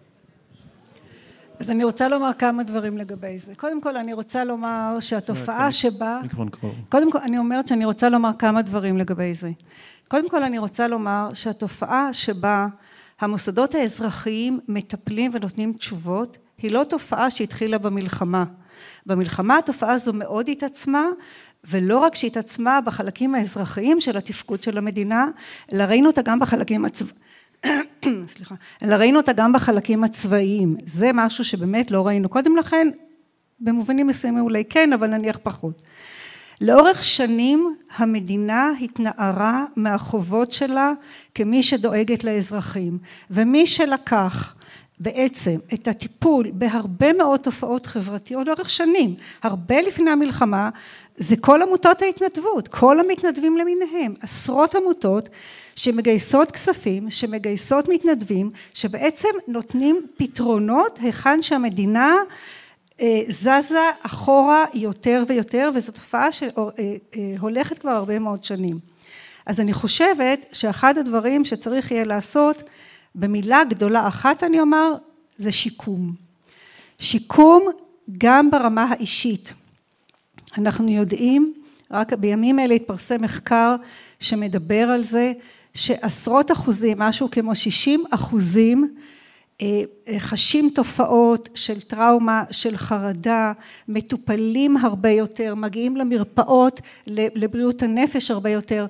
אז אני רוצה לומר כמה דברים לגבי זה. קודם כל אני רוצה לומר שהתופעה שבה... קודם כל אני אומרת שאני רוצה לומר כמה דברים לגבי זה. קודם כל אני רוצה לומר שהתופעה שבה המוסדות האזרחיים מטפלים ונותנים תשובות היא לא תופעה שהתחילה במלחמה. במלחמה התופעה הזו מאוד התעצמה ולא רק שהתעצמה בחלקים האזרחיים של התפקוד של המדינה, אלא ראינו אותה גם בחלקים הצבאיים, סליחה, אלא ראינו אותה גם בחלקים הצבאיים. זה משהו שבאמת לא ראינו קודם לכן, במובנים מסוימים אולי כן, אבל נניח פחות. לאורך שנים המדינה התנערה מהחובות שלה כמי שדואגת לאזרחים, ומי שלקח בעצם את הטיפול בהרבה מאוד תופעות חברתיות לאורך שנים, הרבה לפני המלחמה, זה כל עמותות ההתנדבות, כל המתנדבים למיניהם, עשרות עמותות שמגייסות כספים, שמגייסות מתנדבים, שבעצם נותנים פתרונות היכן שהמדינה זזה אחורה יותר ויותר וזו תופעה שהולכת כבר הרבה מאוד שנים. אז אני חושבת שאחד הדברים שצריך יהיה לעשות במילה גדולה אחת אני אומר זה שיקום. שיקום גם ברמה האישית. אנחנו יודעים, רק בימים אלה התפרסם מחקר שמדבר על זה שעשרות אחוזים, משהו כמו 60 אחוזים חשים תופעות של טראומה, של חרדה, מטופלים הרבה יותר, מגיעים למרפאות לבריאות הנפש הרבה יותר.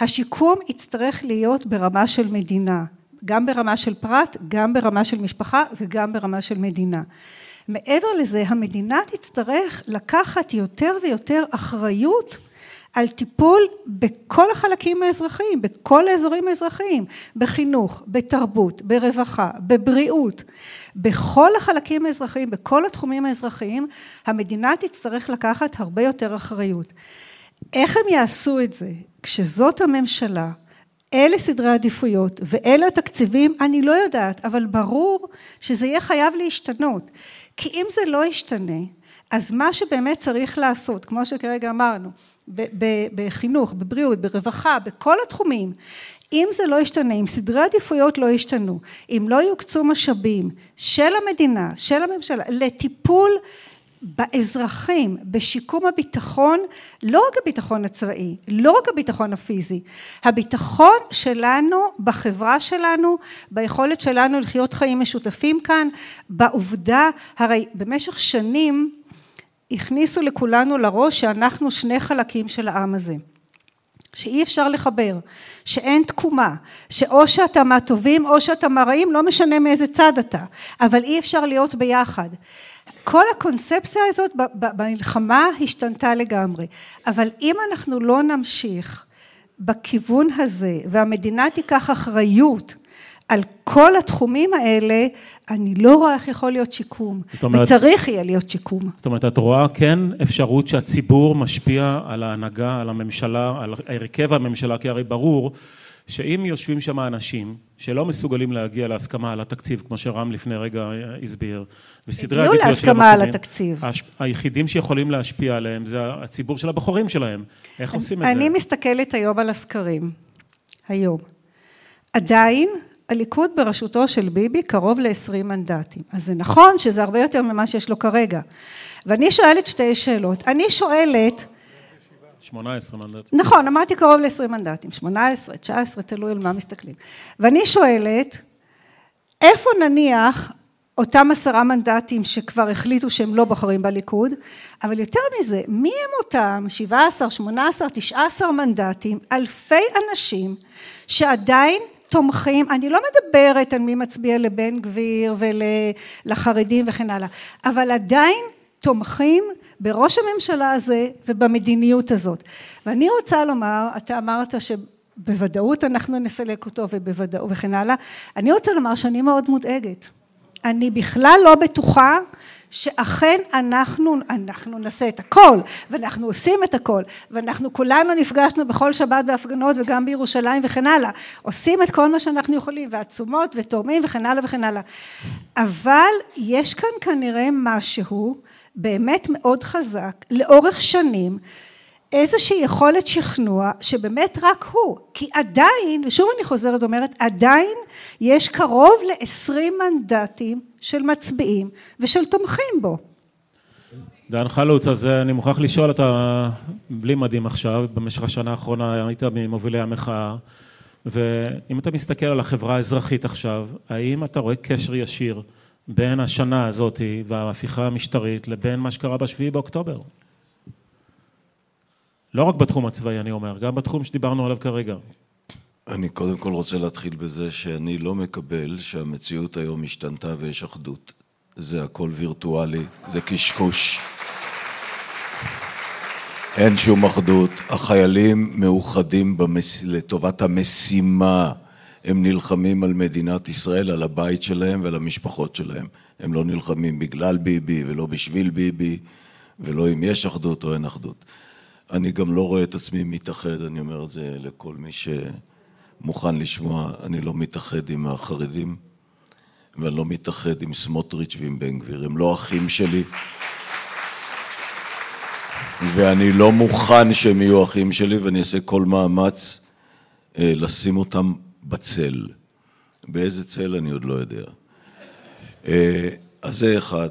השיקום יצטרך להיות ברמה של מדינה, גם ברמה של פרט, גם ברמה של משפחה וגם ברמה של מדינה. מעבר לזה המדינה תצטרך לקחת יותר ויותר אחריות על טיפול בכל החלקים האזרחיים, בכל האזורים האזרחיים, בחינוך, בתרבות, ברווחה, בבריאות, בכל החלקים האזרחיים, בכל התחומים האזרחיים, המדינה תצטרך לקחת הרבה יותר אחריות. איך הם יעשו את זה כשזאת הממשלה, אלה סדרי עדיפויות ואלה התקציבים, אני לא יודעת, אבל ברור שזה יהיה חייב להשתנות. כי אם זה לא ישתנה, אז מה שבאמת צריך לעשות, כמו שכרגע אמרנו, בחינוך, בבריאות, ברווחה, בכל התחומים, אם זה לא ישתנה, אם סדרי עדיפויות לא ישתנו, אם לא יוקצו משאבים של המדינה, של הממשלה, לטיפול באזרחים, בשיקום הביטחון, לא רק הביטחון הצבאי, לא רק הביטחון הפיזי, הביטחון שלנו בחברה שלנו, ביכולת שלנו לחיות חיים משותפים כאן, בעובדה, הרי במשך שנים הכניסו לכולנו לראש שאנחנו שני חלקים של העם הזה, שאי אפשר לחבר, שאין תקומה, שאו שאתה מהטובים או שאתה מהרעים, לא משנה מאיזה צד אתה, אבל אי אפשר להיות ביחד. כל הקונספציה הזאת במלחמה השתנתה לגמרי, אבל אם אנחנו לא נמשיך בכיוון הזה והמדינה תיקח אחריות על כל התחומים האלה, אני לא רואה איך יכול להיות שיקום, אומרת, וצריך יהיה להיות שיקום. זאת אומרת, את רואה כן אפשרות שהציבור משפיע על ההנהגה, על הממשלה, על הרכב הממשלה, כי הרי ברור שאם יושבים שם אנשים שלא מסוגלים להגיע להסכמה על התקציב, כמו שרם לפני רגע הסביר, וסדרי העדיפויות של הבוחרים, להסכמה על התקציב. היחידים שיכולים להשפיע עליהם זה הציבור של הבוחרים שלהם. איך אני, עושים את אני זה? אני מסתכלת היום על הסקרים, היום. עדיין הליכוד בראשותו של ביבי קרוב ל-20 מנדטים. אז זה נכון שזה הרבה יותר ממה שיש לו כרגע. ואני שואלת שתי שאלות. אני שואלת... 18 מנדטים. נכון, אמרתי קרוב ל-20 מנדטים. 18, 19, תלוי על מה מסתכלים. ואני שואלת, איפה נניח אותם עשרה מנדטים שכבר החליטו שהם לא בוחרים בליכוד, אבל יותר מזה, מי הם אותם 17, 18, 19 מנדטים, אלפי אנשים שעדיין תומכים, אני לא מדברת על מי מצביע לבן גביר ולחרדים וכן הלאה, אבל עדיין תומכים בראש הממשלה הזה ובמדיניות הזאת. ואני רוצה לומר, אתה אמרת שבוודאות אנחנו נסלק אותו ובוודאות וכן הלאה, אני רוצה לומר שאני מאוד מודאגת. אני בכלל לא בטוחה שאכן אנחנו, אנחנו נעשה את הכל ואנחנו עושים את הכל ואנחנו כולנו נפגשנו בכל שבת בהפגנות וגם בירושלים וכן הלאה עושים את כל מה שאנחנו יכולים ועצומות ותורמים וכן הלאה וכן הלאה אבל יש כאן כנראה משהו באמת מאוד חזק לאורך שנים איזושהי יכולת שכנוע שבאמת רק הוא, כי עדיין, ושוב אני חוזרת ואומרת, עדיין יש קרוב לעשרים מנדטים של מצביעים ושל תומכים בו. דן חלוץ, אז אני מוכרח לשאול, אתה בלי מדים עכשיו, במשך השנה האחרונה היית ממובילי המחאה, ואם אתה מסתכל על החברה האזרחית עכשיו, האם אתה רואה קשר ישיר בין השנה הזאת וההפיכה המשטרית לבין מה שקרה בשביעי באוקטובר? לא רק בתחום הצבאי, אני אומר, גם בתחום שדיברנו עליו כרגע. אני קודם כל רוצה להתחיל בזה שאני לא מקבל שהמציאות היום השתנתה ויש אחדות. זה הכל וירטואלי, זה קשקוש. אין שום אחדות. החיילים מאוחדים במס... לטובת המשימה. הם נלחמים על מדינת ישראל, על הבית שלהם ועל המשפחות שלהם. הם לא נלחמים בגלל ביבי ולא בשביל ביבי ולא אם יש אחדות או אין אחדות. אני גם לא רואה את עצמי מתאחד, אני אומר את זה לכל מי שמוכן לשמוע, אני לא מתאחד עם החרדים ואני לא מתאחד עם סמוטריץ' ועם בן גביר, הם לא אחים שלי ואני לא מוכן שהם יהיו אחים שלי ואני אעשה כל מאמץ אה, לשים אותם בצל. באיזה צל אני עוד לא יודע. אה, אז זה אחד.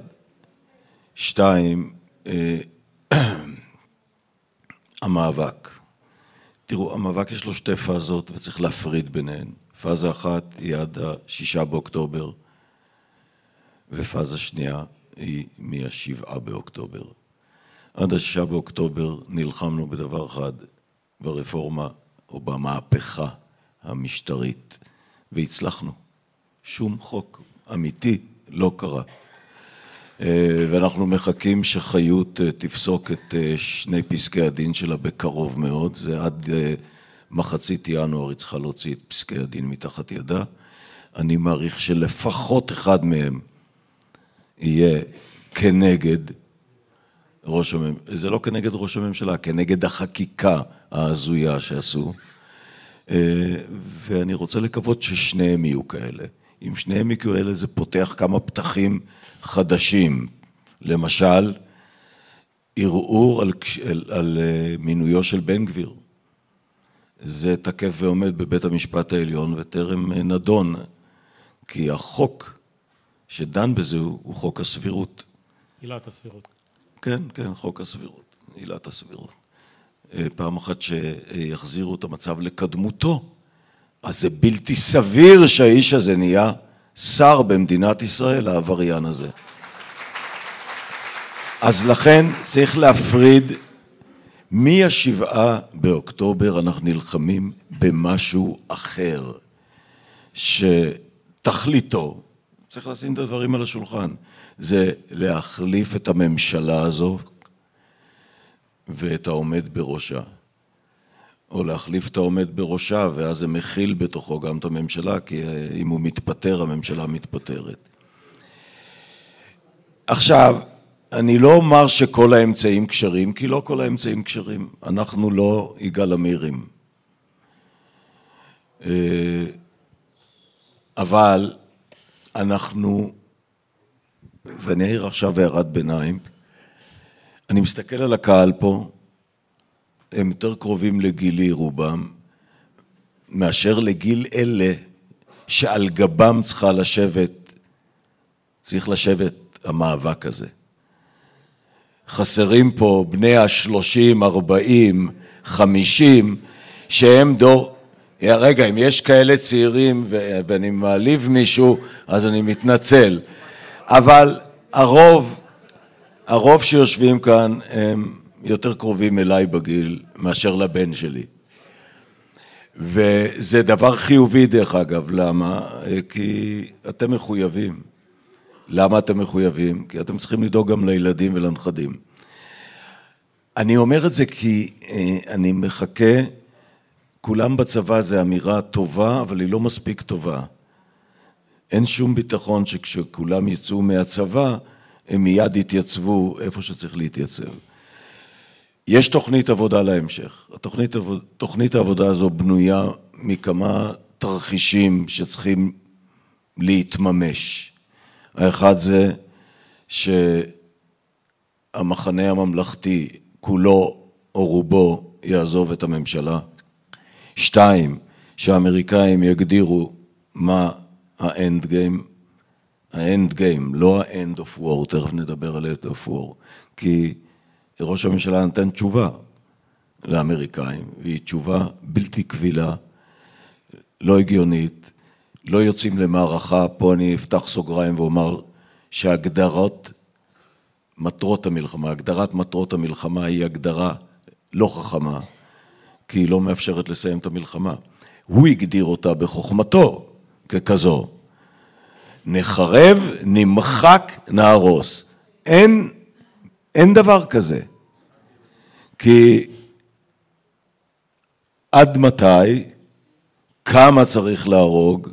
שתיים, אה, המאבק. תראו, המאבק יש לו שתי פאזות וצריך להפריד ביניהן. פאזה אחת היא עד השישה באוקטובר, ופאזה שנייה היא מהשבעה באוקטובר. עד השישה באוקטובר נלחמנו בדבר אחד, ברפורמה או במהפכה המשטרית, והצלחנו. שום חוק אמיתי לא קרה. אה, ואנחנו מחכים שחיות אה, תפסוק את אה, שני פסקי הדין שלה בקרוב מאוד, זה עד מחצית ינואר היא צריכה להוציא את פסקי הדין מתחת ידה. אני מעריך שלפחות אחד מהם יהיה כנגד ראש הממשלה, זה לא כנגד ראש הממשלה, כנגד החקיקה ההזויה שעשו. ואני רוצה לקוות ששניהם יהיו כאלה. אם שניהם יהיו כאלה זה פותח כמה פתחים חדשים, למשל, ערעור על, על, על אה, מינויו של בן גביר. זה תקף ועומד בבית המשפט העליון וטרם אה, נדון, כי החוק שדן בזה הוא, הוא חוק הסבירות. עילת הסבירות. כן, כן, חוק הסבירות, עילת הסבירות. פעם אחת שיחזירו את המצב לקדמותו, אז זה בלתי סביר שהאיש הזה נהיה שר במדינת ישראל, העבריין הזה. אז לכן צריך להפריד, מהשבעה באוקטובר אנחנו נלחמים במשהו אחר, שתכליתו, צריך לשים את הדברים על השולחן, זה להחליף את הממשלה הזו ואת העומד בראשה. או להחליף את העומד בראשה, ואז זה מכיל בתוכו גם את הממשלה, כי אה, אם הוא מתפטר, הממשלה מתפטרת. עכשיו, אני לא אומר שכל האמצעים כשרים, כי לא כל האמצעים כשרים. אנחנו לא יגאל עמירים. אה, אבל אנחנו, ואני אעיר עכשיו הערת ביניים, אני מסתכל על הקהל פה, הם יותר קרובים לגילי רובם, מאשר לגיל אלה שעל גבם צריכה לשבת, צריך לשבת המאבק הזה. חסרים פה בני השלושים, ארבעים, חמישים, שהם דור... רגע, אם יש כאלה צעירים ואני מעליב מישהו, אז אני מתנצל. אבל הרוב, הרוב שיושבים כאן הם יותר קרובים אליי בגיל מאשר לבן שלי. וזה דבר חיובי דרך אגב, למה? כי אתם מחויבים. למה אתם מחויבים? כי אתם צריכים לדאוג גם לילדים ולנכדים. אני אומר את זה כי אה, אני מחכה, כולם בצבא זה אמירה טובה, אבל היא לא מספיק טובה. אין שום ביטחון שכשכולם יצאו מהצבא, הם מיד יתייצבו איפה שצריך להתייצב. יש תוכנית עבודה להמשך. התוכנית, תוכנית העבודה הזו בנויה מכמה תרחישים שצריכים להתממש. האחד זה שהמחנה הממלכתי כולו או רובו יעזוב את הממשלה. שתיים, שהאמריקאים יגדירו מה ה end game, ה end game, לא ה end of war, תכף נדבר על ה end of war, כי ראש הממשלה נתן תשובה לאמריקאים, והיא תשובה בלתי קבילה, לא הגיונית, לא יוצאים למערכה, פה אני אפתח סוגריים ואומר שהגדרות מטרות המלחמה, הגדרת מטרות המלחמה היא הגדרה לא חכמה, כי היא לא מאפשרת לסיים את המלחמה. הוא הגדיר אותה בחוכמתו ככזו. נחרב, נמחק, נהרוס. אין, אין דבר כזה. כי עד מתי, כמה צריך להרוג,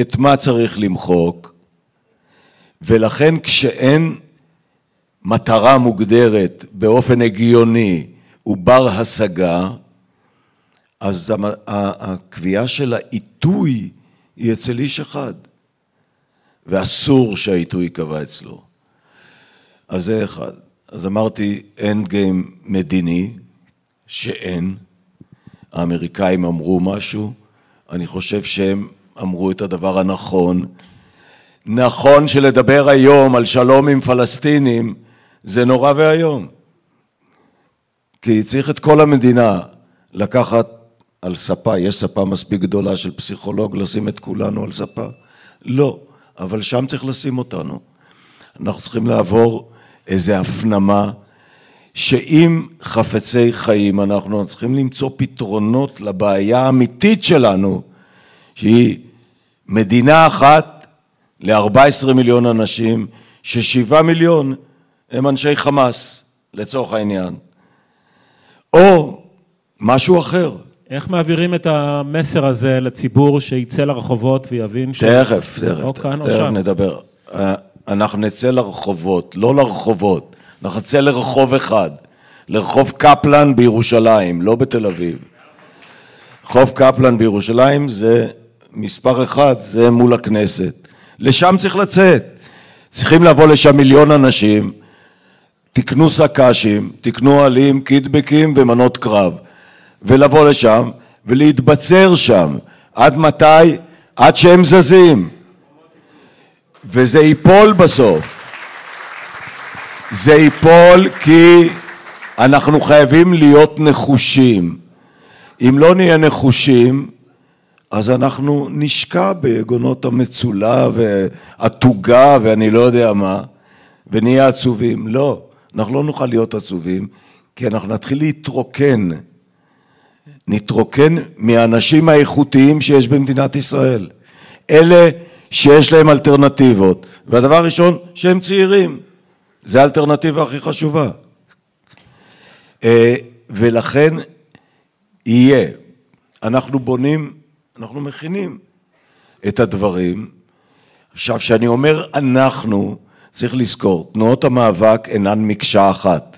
את מה צריך למחוק, ולכן כשאין מטרה מוגדרת באופן הגיוני ובר השגה, אז הקביעה של העיתוי היא אצל איש אחד, ואסור שהעיתוי ייקבע אצלו. אז זה אחד. אז אמרתי, אנד גיים מדיני, שאין. האמריקאים אמרו משהו, אני חושב שהם אמרו את הדבר הנכון. נכון שלדבר היום על שלום עם פלסטינים זה נורא ואיום. כי צריך את כל המדינה לקחת על ספה, יש ספה מספיק גדולה של פסיכולוג לשים את כולנו על ספה? לא, אבל שם צריך לשים אותנו. אנחנו צריכים לעבור איזו הפנמה שאם חפצי חיים אנחנו צריכים למצוא פתרונות לבעיה האמיתית שלנו, שהיא מדינה אחת ל-14 מיליון אנשים, ששבעה מיליון הם אנשי חמאס, לצורך העניין. או משהו אחר. איך מעבירים את המסר הזה לציבור שיצא לרחובות ויבין ש... תכף, תכף, או כאן תכף נדבר. אה, אנחנו נצא לרחובות, לא לרחובות, אנחנו נצא לרחוב אחד, לרחוב קפלן בירושלים, לא בתל אביב. רחוב קפלן בירושלים זה מספר אחד, זה מול הכנסת. לשם צריך לצאת. צריכים לבוא לשם מיליון אנשים, תקנו סק"שים, תקנו עלים, קיטבקים ומנות קרב, ולבוא לשם ולהתבצר שם. עד מתי? עד שהם זזים. וזה ייפול בסוף. זה ייפול כי אנחנו חייבים להיות נחושים. אם לא נהיה נחושים, אז אנחנו נשקע ביגונות המצולה והתוגה ואני לא יודע מה, ונהיה עצובים. לא. אנחנו לא נוכל להיות עצובים, כי אנחנו נתחיל להתרוקן. נתרוקן מהאנשים האיכותיים שיש במדינת ישראל. אלה שיש להם אלטרנטיבות. והדבר הראשון, שהם צעירים. זה האלטרנטיבה הכי חשובה. אה, ולכן יהיה. אנחנו בונים, אנחנו מכינים את הדברים. עכשיו, כשאני אומר אנחנו, צריך לזכור, תנועות המאבק אינן מקשה אחת.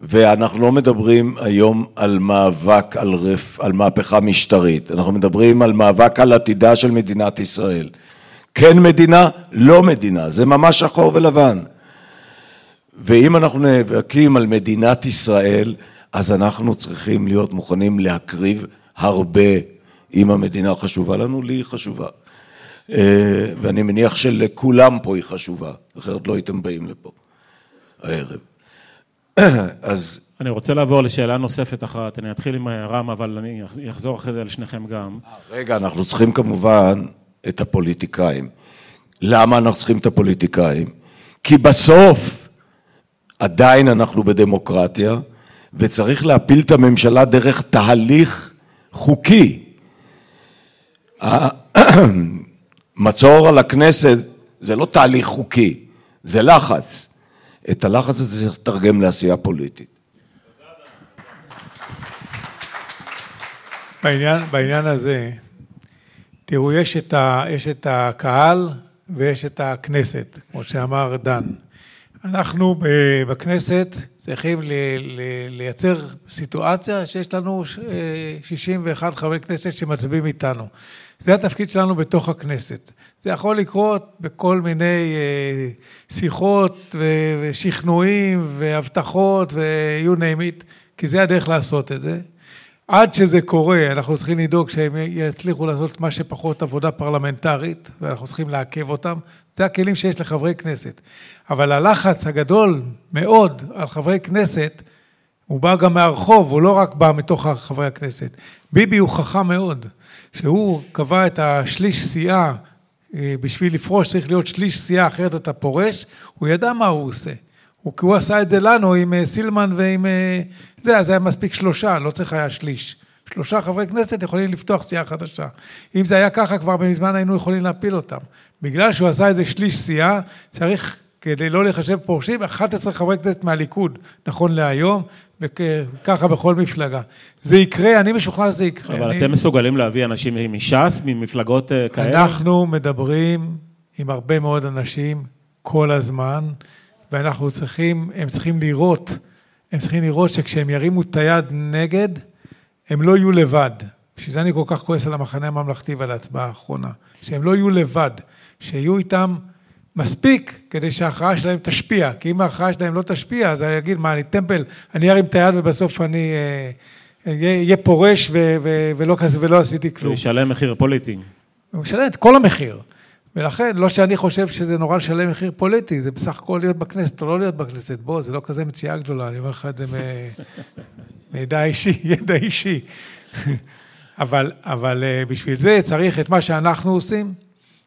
ואנחנו לא מדברים היום על מאבק, על, רף, על מהפכה משטרית, אנחנו מדברים על מאבק על עתידה של מדינת ישראל. כן מדינה, לא מדינה, זה ממש שחור ולבן. ואם אנחנו נאבקים על מדינת ישראל, אז אנחנו צריכים להיות מוכנים להקריב הרבה. אם המדינה חשובה לנו, לי היא חשובה. אה, ואני מניח שלכולם פה היא חשובה, אחרת לא הייתם באים לפה הערב. אז... אני רוצה לעבור לשאלה נוספת אחת, אני אתחיל עם רם, אבל אני אחזור אחרי זה לשניכם גם. רגע, אנחנו צריכים כמובן את הפוליטיקאים. למה אנחנו צריכים את הפוליטיקאים? כי בסוף עדיין אנחנו בדמוקרטיה וצריך להפיל את הממשלה דרך תהליך חוקי. מצור על הכנסת זה לא תהליך חוקי, זה לחץ. את הלחץ הזה צריך לתרגם לעשייה פוליטית. בעניין, בעניין הזה, תראו, יש את, ה, יש את הקהל ויש את הכנסת, כמו שאמר דן. אנחנו בכנסת צריכים לייצר סיטואציה שיש לנו 61 חברי כנסת שמצביעים איתנו. זה התפקיד שלנו בתוך הכנסת. זה יכול לקרות בכל מיני אה, שיחות ושכנועים והבטחות ו-you name it, כי זה הדרך לעשות את זה. עד שזה קורה, אנחנו צריכים לדאוג שהם יצליחו לעשות מה שפחות עבודה פרלמנטרית, ואנחנו צריכים לעכב אותם. זה הכלים שיש לחברי כנסת. אבל הלחץ הגדול מאוד על חברי כנסת, הוא בא גם מהרחוב, הוא לא רק בא מתוך חברי הכנסת. ביבי הוא חכם מאוד, שהוא קבע את השליש סיעה, אה, בשביל לפרוש צריך להיות שליש סיעה, אחרת אתה פורש, הוא ידע מה הוא עושה. הוא, הוא עשה את זה לנו עם אה, סילמן ועם אה, זה, אז היה מספיק שלושה, לא צריך היה שליש. שלושה חברי כנסת יכולים לפתוח סיעה חדשה. אם זה היה ככה, כבר מזמן היינו יכולים להפיל אותם. בגלל שהוא עשה איזה שליש סיעה, צריך, כדי לא לחשב פורשים, 11 חברי כנסת מהליכוד, נכון להיום, וככה בכל מפלגה. זה יקרה, אני משוכנע שזה יקרה. אבל אני... אתם מסוגלים להביא אנשים מש"ס, ממפלגות אה, כאלה? אנחנו מדברים עם הרבה מאוד אנשים כל הזמן. ואנחנו צריכים, הם צריכים לראות, הם צריכים לראות שכשהם ירימו את היד נגד, הם לא יהיו לבד. בשביל זה אני כל כך כועס על המחנה הממלכתי ועל ההצבעה האחרונה. שהם לא יהיו לבד, שיהיו איתם מספיק כדי שההכרעה שלהם תשפיע. כי אם ההכרעה שלהם לא תשפיע, אז אני אגיד, מה, אני טמפל, אני ארים את היד ובסוף אני אהיה אה, פורש ו, ו, ולא, ולא עשיתי כלום. הוא ישלם מחיר פוליטי. הוא ישלם את כל המחיר. ולכן, לא שאני חושב שזה נורא לשלם מחיר פוליטי, זה בסך הכל להיות בכנסת או לא להיות בכנסת. בוא, זה לא כזה מציאה גדולה, אני אומר לך את זה מידע אישי, ידע אישי. אבל, אבל אה, בשביל זה צריך את מה שאנחנו עושים,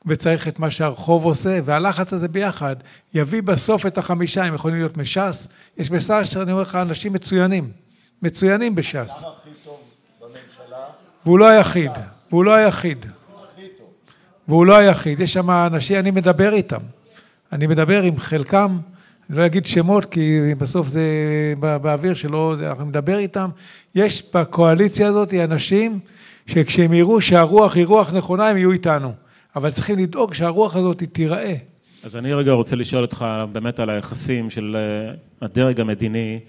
וצריך את מה שהרחוב עושה, והלחץ הזה ביחד יביא בסוף את החמישה, הם יכולים להיות מש"ס. יש בש"ס, אני אומר לך, אנשים מצוינים, מצוינים בש"ס. והוא לא היחיד, והוא לא היחיד. והוא לא היחיד, יש שם אנשים, אני מדבר איתם. אני מדבר עם חלקם, אני לא אגיד שמות, כי בסוף זה באוויר שלא, זה, אנחנו נדבר איתם. יש בקואליציה הזאת אנשים שכשהם יראו שהרוח היא רוח נכונה, הם יהיו איתנו. אבל צריכים לדאוג שהרוח הזאת תיראה. אז אני רגע רוצה לשאול אותך באמת על היחסים של אה, הדרג המדיני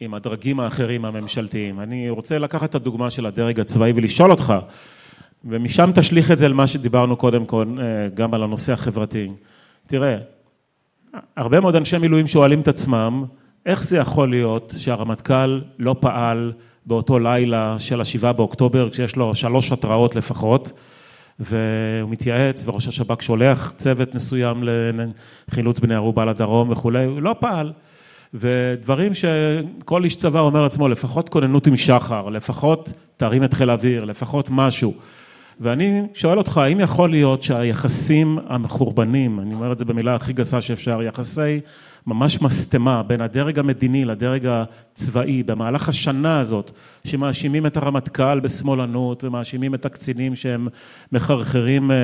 עם הדרגים האחרים הממשלתיים. אני רוצה לקחת את הדוגמה של הדרג הצבאי ולשאול אותך, ומשם תשליך את זה על מה שדיברנו קודם כל, אה, גם על הנושא החברתי. תראה, הרבה מאוד אנשי מילואים שואלים את עצמם, איך זה יכול להיות שהרמטכ"ל לא פעל באותו לילה של השבעה באוקטובר, כשיש לו שלוש התראות לפחות, והוא מתייעץ, וראש השב"כ שולח צוות מסוים לחילוץ בני ערובה לדרום וכולי, הוא לא פעל. ודברים שכל איש צבא אומר לעצמו, לפחות כוננות עם שחר, לפחות תרים את חיל האוויר, לפחות משהו. ואני שואל אותך, האם יכול להיות שהיחסים המחורבנים, אני אומר את זה במילה הכי גסה שאפשר, יחסי ממש משטמה בין הדרג המדיני לדרג הצבאי במהלך השנה הזאת, שמאשימים את הרמטכ"ל בשמאלנות ומאשימים את הקצינים שהם מחרחרים אה,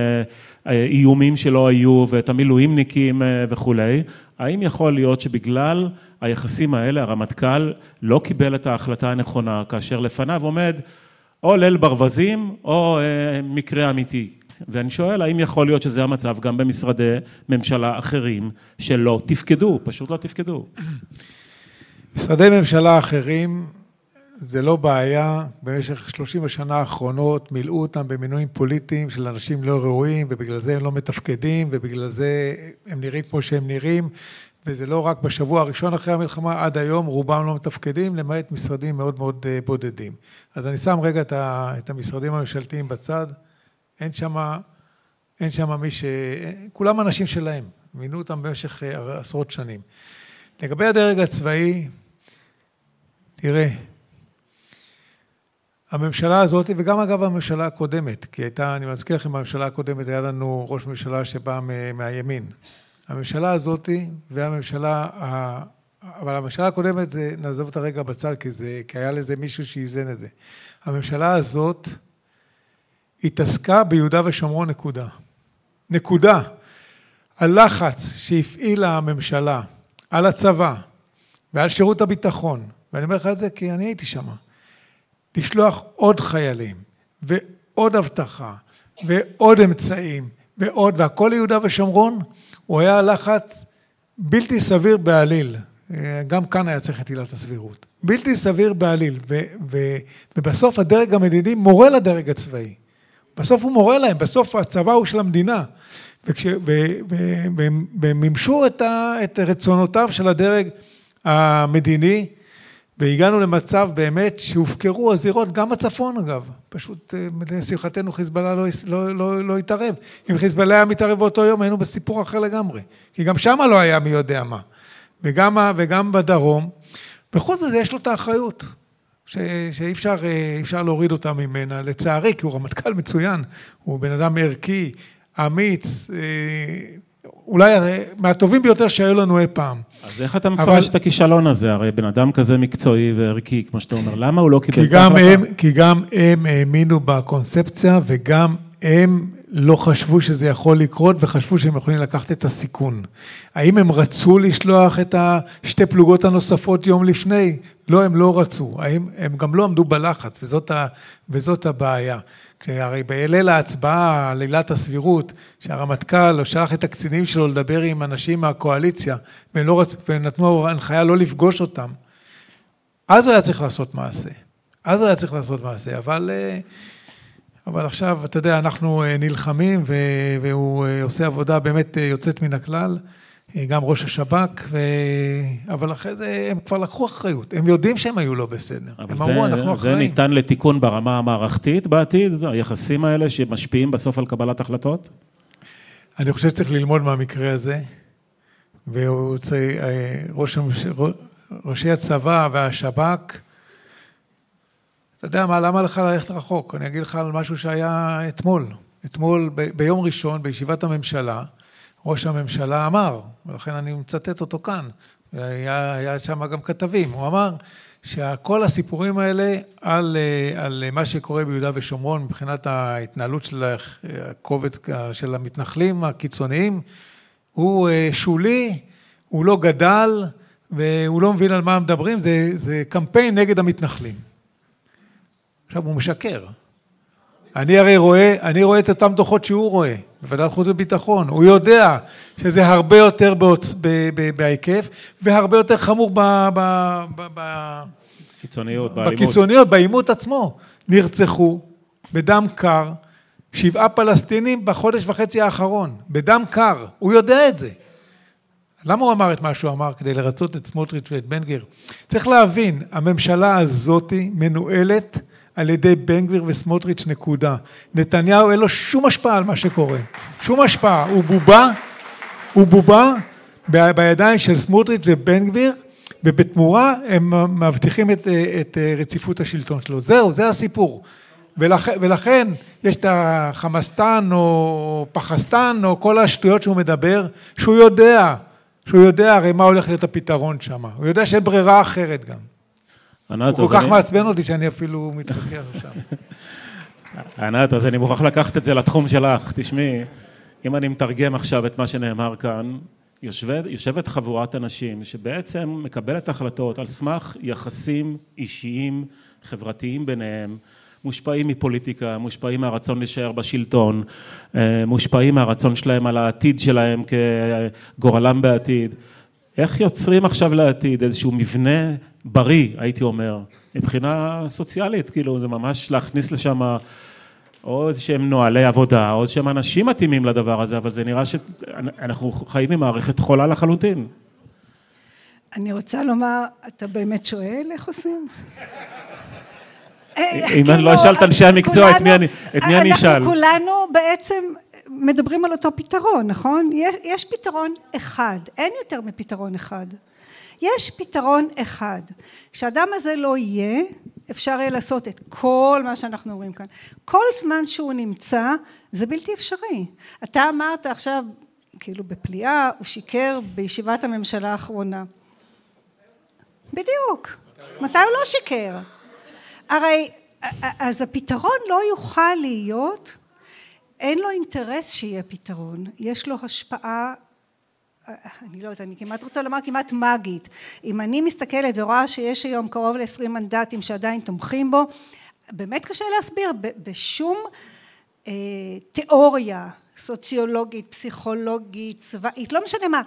אה, איומים שלא היו ואת המילואימניקים אה, וכולי, האם יכול להיות שבגלל היחסים האלה הרמטכ"ל לא קיבל את ההחלטה הנכונה כאשר לפניו עומד או ליל ברווזים או מקרה אמיתי. ואני שואל, האם יכול להיות שזה המצב גם במשרדי ממשלה אחרים שלא תפקדו, פשוט לא תפקדו? משרדי ממשלה אחרים זה לא בעיה, במשך 30 השנה האחרונות מילאו אותם במינויים פוליטיים של אנשים לא ראויים ובגלל זה הם לא מתפקדים ובגלל זה הם נראים כמו שהם נראים וזה לא רק בשבוע הראשון אחרי המלחמה, עד היום רובם לא מתפקדים, למעט משרדים מאוד מאוד אה, בודדים. אז אני שם רגע את המשרדים הממשלתיים בצד, אין שם, אין שם מי ש... כולם אנשים שלהם, מינו אותם במשך אה, עשרות שנים. לגבי הדרג הצבאי, תראה, הממשלה הזאת, וגם אגב הממשלה הקודמת, כי הייתה, אני מזכיר לכם, בממשלה הקודמת היה לנו ראש ממשלה שבא מהימין. הממשלה הזאת והממשלה, אבל הממשלה הקודמת, זה, נעזוב אותה רגע בצד, כי, זה, כי היה לזה מישהו שאיזן את זה. הממשלה הזאת התעסקה ביהודה ושומרון, נקודה. נקודה. הלחץ שהפעילה הממשלה על הצבא ועל שירות הביטחון, ואני אומר לך את זה כי אני הייתי שם, לשלוח עוד חיילים ועוד אבטחה ועוד אמצעים ועוד, והכל ליהודה ושומרון, הוא היה לחץ בלתי סביר בעליל. גם כאן היה צריך את עילת הסבירות. בלתי סביר בעליל, ו, ו, ובסוף הדרג המדיני מורה לדרג הצבאי. בסוף הוא מורה להם, בסוף הצבא הוא של המדינה. והם מימשו את, את רצונותיו של הדרג המדיני, והגענו למצב באמת שהופקרו הזירות, גם בצפון אגב, פשוט אה, לשמחתנו חיזבאללה לא, לא, לא, לא התערב. אם חיזבאללה היה מתערב באותו יום היינו בסיפור אחר לגמרי, כי גם שמה לא היה מי יודע מה, וגם, וגם בדרום, וחוץ מזה יש לו את האחריות. ש, שאי אפשר, אה, אפשר להוריד אותה ממנה, לצערי, כי הוא רמטכ"ל מצוין, הוא בן אדם ערכי, אמיץ, אה, אולי מהטובים ביותר שהיו לנו אי פעם. אז איך אתה מפרש אבל... את הכישלון הזה? הרי בן אדם כזה מקצועי וערכי, כמו שאתה אומר, למה הוא לא קיבל את ההחלטה? כי גם הם האמינו בקונספציה וגם הם לא חשבו שזה יכול לקרות וחשבו שהם יכולים לקחת את הסיכון. האם הם רצו לשלוח את השתי פלוגות הנוספות יום לפני? לא, הם לא רצו. האם, הם גם לא עמדו בלחץ, וזאת, ה, וזאת הבעיה. הרי בליל ההצבעה על עילת הסבירות, שהרמטכ"ל שלח את הקצינים שלו לדבר עם אנשים מהקואליציה, והם לא רצ... ונתנו הנחיה לא לפגוש אותם, אז הוא היה צריך לעשות מעשה. אז הוא היה צריך לעשות מעשה, אבל, אה, אבל עכשיו, אתה יודע, אנחנו אה, נלחמים, והוא אה, עושה עבודה באמת יוצאת מן הכלל. גם ראש השב"כ, ו... אבל אחרי זה הם כבר לקחו אחריות, הם יודעים שהם היו לא בסדר. הם אמרו, אנחנו אחראים. זה ניתן לתיקון ברמה המערכתית בעתיד, היחסים האלה שמשפיעים בסוף על קבלת החלטות? אני חושב שצריך ללמוד מהמקרה הזה, וראש ראשי הצבא והשב"כ, אתה יודע מה, למה לך ללכת רחוק? אני אגיד לך על משהו שהיה אתמול. אתמול, ב, ביום ראשון, בישיבת הממשלה, ראש הממשלה אמר, ולכן אני מצטט אותו כאן, היה, היה שם גם כתבים, הוא אמר שכל הסיפורים האלה על, על מה שקורה ביהודה ושומרון מבחינת ההתנהלות של הקובץ של המתנחלים הקיצוניים, הוא אה, שולי, הוא לא גדל והוא לא מבין על מה מדברים, זה, זה קמפיין נגד המתנחלים. עכשיו הוא משקר. אני הרי רואה, אני רואה את אותם דוחות שהוא רואה. בוועדת חוץ וביטחון, הוא יודע שזה הרבה יותר בהיקף והרבה יותר חמור ב... ב, ב, ב קיצוניות, בעימות. בקיצוניות, בעימות עצמו. נרצחו בדם קר שבעה פלסטינים בחודש וחצי האחרון, בדם קר, הוא יודע את זה. למה הוא אמר את מה שהוא אמר? כדי לרצות את סמוטריץ' ואת בן גביר. צריך להבין, הממשלה הזאתי מנוהלת על ידי בן גביר וסמוטריץ' נקודה. נתניהו אין לו שום השפעה על מה שקורה, שום השפעה, הוא בובה, הוא בובה בידיים של סמוטריץ' ובן גביר ובתמורה הם מבטיחים את, את רציפות השלטון שלו. זהו, זה הסיפור. ולכ, ולכן יש את החמאסטן או פחסטן או כל השטויות שהוא מדבר, שהוא יודע, שהוא יודע הרי מה הולך להיות הפתרון שם. הוא יודע שאין ברירה אחרת גם. ענת, הוא כל כך אני... מעצבן אותי שאני אפילו מתווכח שם. ענת, אז אני מוכרח לקחת את זה לתחום שלך. תשמעי, אם אני מתרגם עכשיו את מה שנאמר כאן, יושבת, יושבת חבורת אנשים שבעצם מקבלת החלטות על סמך יחסים אישיים, חברתיים ביניהם, מושפעים מפוליטיקה, מושפעים מהרצון להישאר בשלטון, אה, מושפעים מהרצון שלהם על העתיד שלהם כגורלם בעתיד. איך יוצרים עכשיו לעתיד איזשהו מבנה בריא, הייתי אומר, מבחינה סוציאלית, כאילו זה ממש להכניס לשם או איזה שהם נוהלי עבודה, או איזה שהם אנשים מתאימים לדבר הזה, אבל זה נראה שאנחנו חיים עם מערכת חולה לחלוטין. אני רוצה לומר, אתה באמת שואל איך עושים? אם אני לא אשאל את אנשי המקצוע, את מי אני אשאל? אנחנו כולנו בעצם מדברים על אותו פתרון, נכון? יש פתרון אחד, אין יותר מפתרון אחד. יש פתרון אחד, כשאדם הזה לא יהיה, אפשר יהיה לעשות את כל מה שאנחנו רואים כאן. כל זמן שהוא נמצא, זה בלתי אפשרי. אתה אמרת עכשיו, כאילו בפליאה, הוא שיקר בישיבת הממשלה האחרונה. בדיוק. מתי הוא לא שיקר? הרי, אז הפתרון לא יוכל להיות, אין לו אינטרס שיהיה פתרון, יש לו השפעה אני לא יודעת, אני כמעט רוצה לומר כמעט מאגית. אם אני מסתכלת ורואה שיש היום קרוב ל-20 מנדטים שעדיין תומכים בו, באמת קשה להסביר, בשום אה, תיאוריה סוציולוגית, פסיכולוגית, צבאית, לא משנה מה,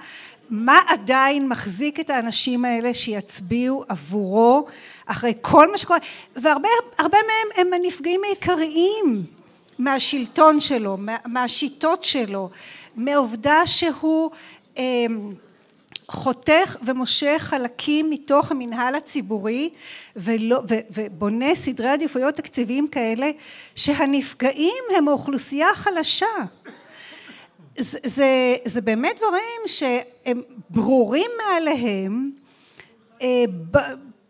מה עדיין מחזיק את האנשים האלה שיצביעו עבורו אחרי כל מה שקורה, והרבה מהם הם הנפגעים העיקריים מהשלטון שלו, מה, מהשיטות שלו, מעובדה שהוא חותך ומושך חלקים מתוך המנהל הציבורי ולא, ו, ובונה סדרי עדיפויות תקציביים כאלה שהנפגעים הם האוכלוסייה החלשה. זה, זה, זה באמת דברים שהם ברורים מעליהם, אה,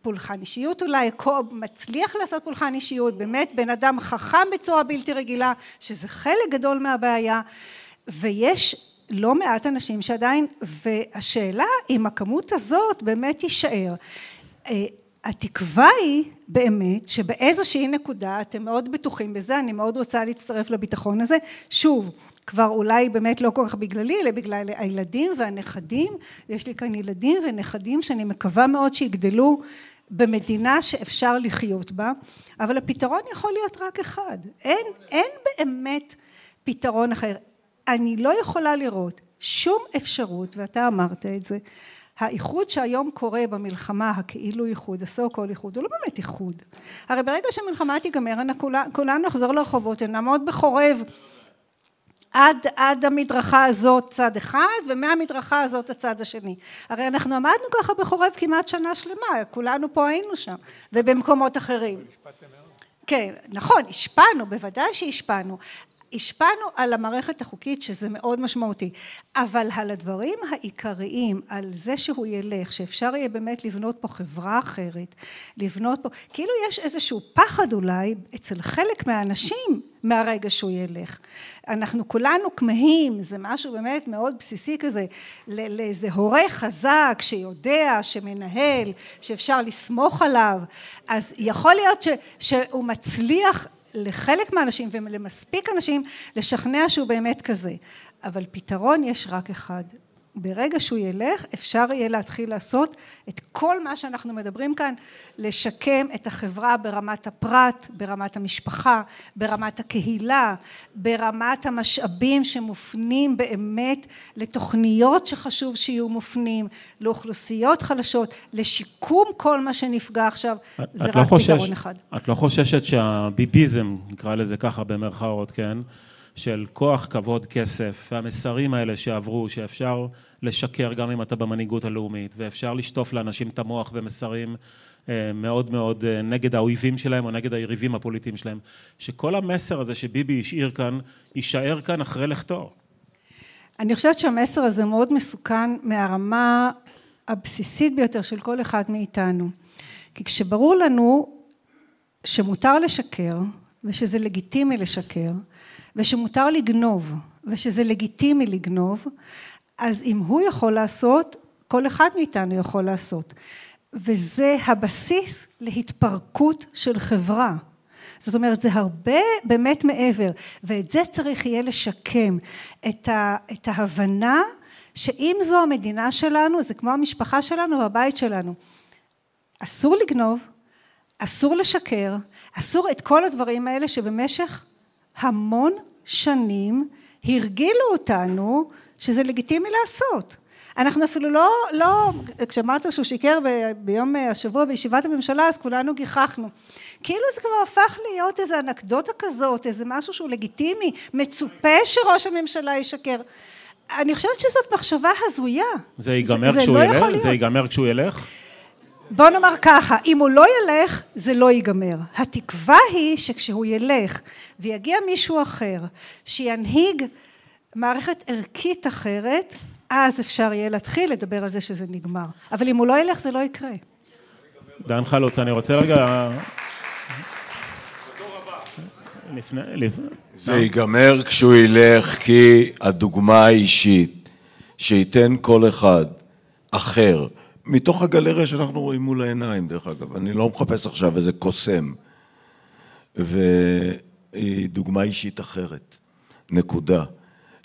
פולחן אישיות אולי, מצליח לעשות פולחן אישיות, באמת בן אדם חכם בצורה בלתי רגילה, שזה חלק גדול מהבעיה, ויש לא מעט אנשים שעדיין, והשאלה אם הכמות הזאת באמת תישאר. אה, התקווה היא באמת שבאיזושהי נקודה, אתם מאוד בטוחים בזה, אני מאוד רוצה להצטרף לביטחון הזה, שוב, כבר אולי באמת לא כל כך בגללי, אלא בגלל הילדים והנכדים, יש לי כאן ילדים ונכדים שאני מקווה מאוד שיגדלו במדינה שאפשר לחיות בה, אבל הפתרון יכול להיות רק אחד, אין, אין באמת פתרון אחר, אני לא יכולה לראות שום אפשרות, ואתה אמרת את זה, האיחוד שהיום קורה במלחמה, הכאילו איחוד, הסו כל איחוד, הוא לא באמת איחוד. הרי ברגע שהמלחמה תיגמר, כולנו נחזור לרחובות, נעמוד בחורב עד, עד המדרכה הזאת צד אחד, ומהמדרכה הזאת הצד השני. הרי אנחנו עמדנו ככה בחורב כמעט שנה שלמה, כולנו פה היינו שם, ובמקומות אחרים. כן, נכון, השפענו, בוודאי שהשפענו, השפענו על המערכת החוקית שזה מאוד משמעותי, אבל על הדברים העיקריים, על זה שהוא ילך, שאפשר יהיה באמת לבנות פה חברה אחרת, לבנות פה, כאילו יש איזשהו פחד אולי אצל חלק מהאנשים מהרגע שהוא ילך. אנחנו כולנו כמהים, זה משהו באמת מאוד בסיסי כזה, לאיזה הורה חזק שיודע, שמנהל, שאפשר לסמוך עליו, אז יכול להיות ש, שהוא מצליח לחלק מהאנשים ולמספיק אנשים לשכנע שהוא באמת כזה. אבל פתרון יש רק אחד. ברגע שהוא ילך אפשר יהיה להתחיל לעשות את כל מה שאנחנו מדברים כאן, לשקם את החברה ברמת הפרט, ברמת המשפחה, ברמת הקהילה, ברמת המשאבים שמופנים באמת לתוכניות שחשוב שיהיו מופנים, לאוכלוסיות חלשות, לשיקום כל מה שנפגע עכשיו, זה רק לא חושש, פתרון אחד. את לא חוששת שהביביזם, נקרא לזה ככה במרכאות, כן? של כוח, כבוד, כסף, והמסרים האלה שעברו, שאפשר לשקר גם אם אתה במנהיגות הלאומית, ואפשר לשטוף לאנשים את המוח במסרים אה, מאוד מאוד אה, נגד האויבים שלהם או נגד היריבים הפוליטיים שלהם, שכל המסר הזה שביבי השאיר כאן, יישאר כאן אחרי לכתו. אני חושבת שהמסר הזה מאוד מסוכן מהרמה הבסיסית ביותר של כל אחד מאיתנו. כי כשברור לנו שמותר לשקר ושזה לגיטימי לשקר ושמותר לגנוב ושזה לגיטימי לגנוב, אז אם הוא יכול לעשות, כל אחד מאיתנו יכול לעשות. וזה הבסיס להתפרקות של חברה. זאת אומרת, זה הרבה באמת מעבר, ואת זה צריך יהיה לשקם, את, ה, את ההבנה שאם זו המדינה שלנו, זה כמו המשפחה שלנו והבית שלנו. אסור לגנוב, אסור לשקר, אסור את כל הדברים האלה שבמשך המון שנים הרגילו אותנו שזה לגיטימי לעשות. אנחנו אפילו לא, לא, כשאמרת שהוא שיקר ב, ביום השבוע בישיבת הממשלה אז כולנו גיחכנו. כאילו זה כבר הפך להיות איזה אנקדוטה כזאת, איזה משהו שהוא לגיטימי, מצופה שראש הממשלה ישקר. אני חושבת שזאת מחשבה הזויה. זה ייגמר כשהוא לא ילך? זה ייגמר כשהוא ילך? בוא נאמר ככה, אם הוא לא ילך, זה לא ייגמר. התקווה היא שכשהוא ילך ויגיע מישהו אחר שינהיג מערכת ערכית אחרת, אז אפשר יהיה להתחיל לדבר על זה שזה נגמר. אבל אם הוא לא ילך זה לא יקרה. דן חלוץ, אני רוצה רגע לפני, לפני. זה ייגמר כשהוא ילך, כי הדוגמה האישית שייתן כל אחד אחר, מתוך הגלריה שאנחנו רואים מול העיניים, דרך אגב, אני לא מחפש עכשיו איזה קוסם, והיא דוגמה אישית אחרת, נקודה.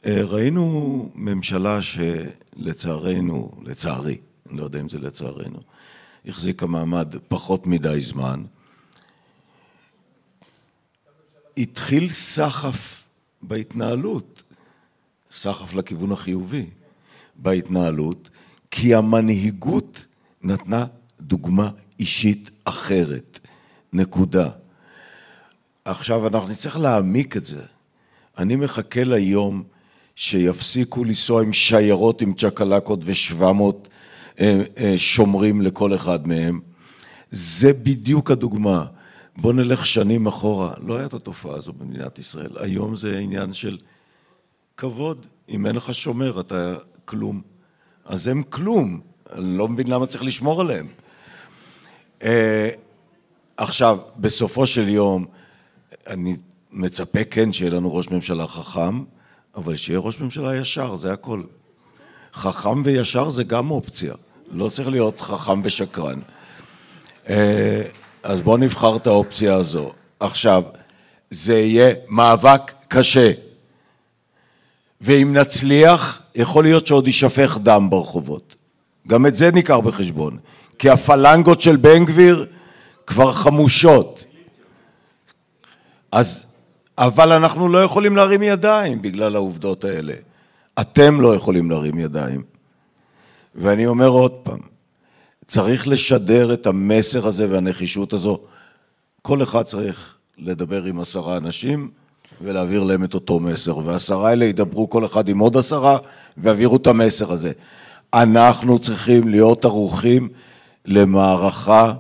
אה, ראינו ממשלה שלצערנו, לצערי, אני לא יודע אם זה לצערנו, החזיקה מעמד פחות מדי זמן. התחיל סחף בהתנהלות, סחף לכיוון החיובי. בהתנהלות, כי המנהיגות נתנה דוגמה אישית אחרת, נקודה. עכשיו אנחנו נצטרך להעמיק את זה. אני מחכה ליום שיפסיקו לנסוע עם שיירות עם צ'קלקות ושבע מאות אה, אה, שומרים לכל אחד מהם. זה בדיוק הדוגמה. בוא נלך שנים אחורה, לא הייתה התופעה הזו במדינת ישראל. היום זה עניין של כבוד. אם אין לך שומר, אתה כלום. אז הם כלום. אני לא מבין למה צריך לשמור עליהם. אה, עכשיו, בסופו של יום, אני מצפה כן שיהיה לנו ראש ממשלה חכם, אבל שיהיה ראש ממשלה ישר, זה הכל. חכם וישר זה גם אופציה, לא צריך להיות חכם ושקרן. אה, אז בואו נבחר את האופציה הזו. עכשיו, זה יהיה מאבק קשה, ואם נצליח, יכול להיות שעוד יישפך דם ברחובות. גם את זה ניקח בחשבון, כי הפלנגות של בן גביר כבר חמושות. אז אבל אנחנו לא יכולים להרים ידיים בגלל העובדות האלה. אתם לא יכולים להרים ידיים. ואני אומר עוד פעם, צריך לשדר את המסר הזה והנחישות הזו. כל אחד צריך לדבר עם עשרה אנשים ולהעביר להם את אותו מסר, והעשרה האלה ידברו כל אחד עם עוד עשרה ויעבירו את המסר הזה. אנחנו צריכים להיות ערוכים למערכה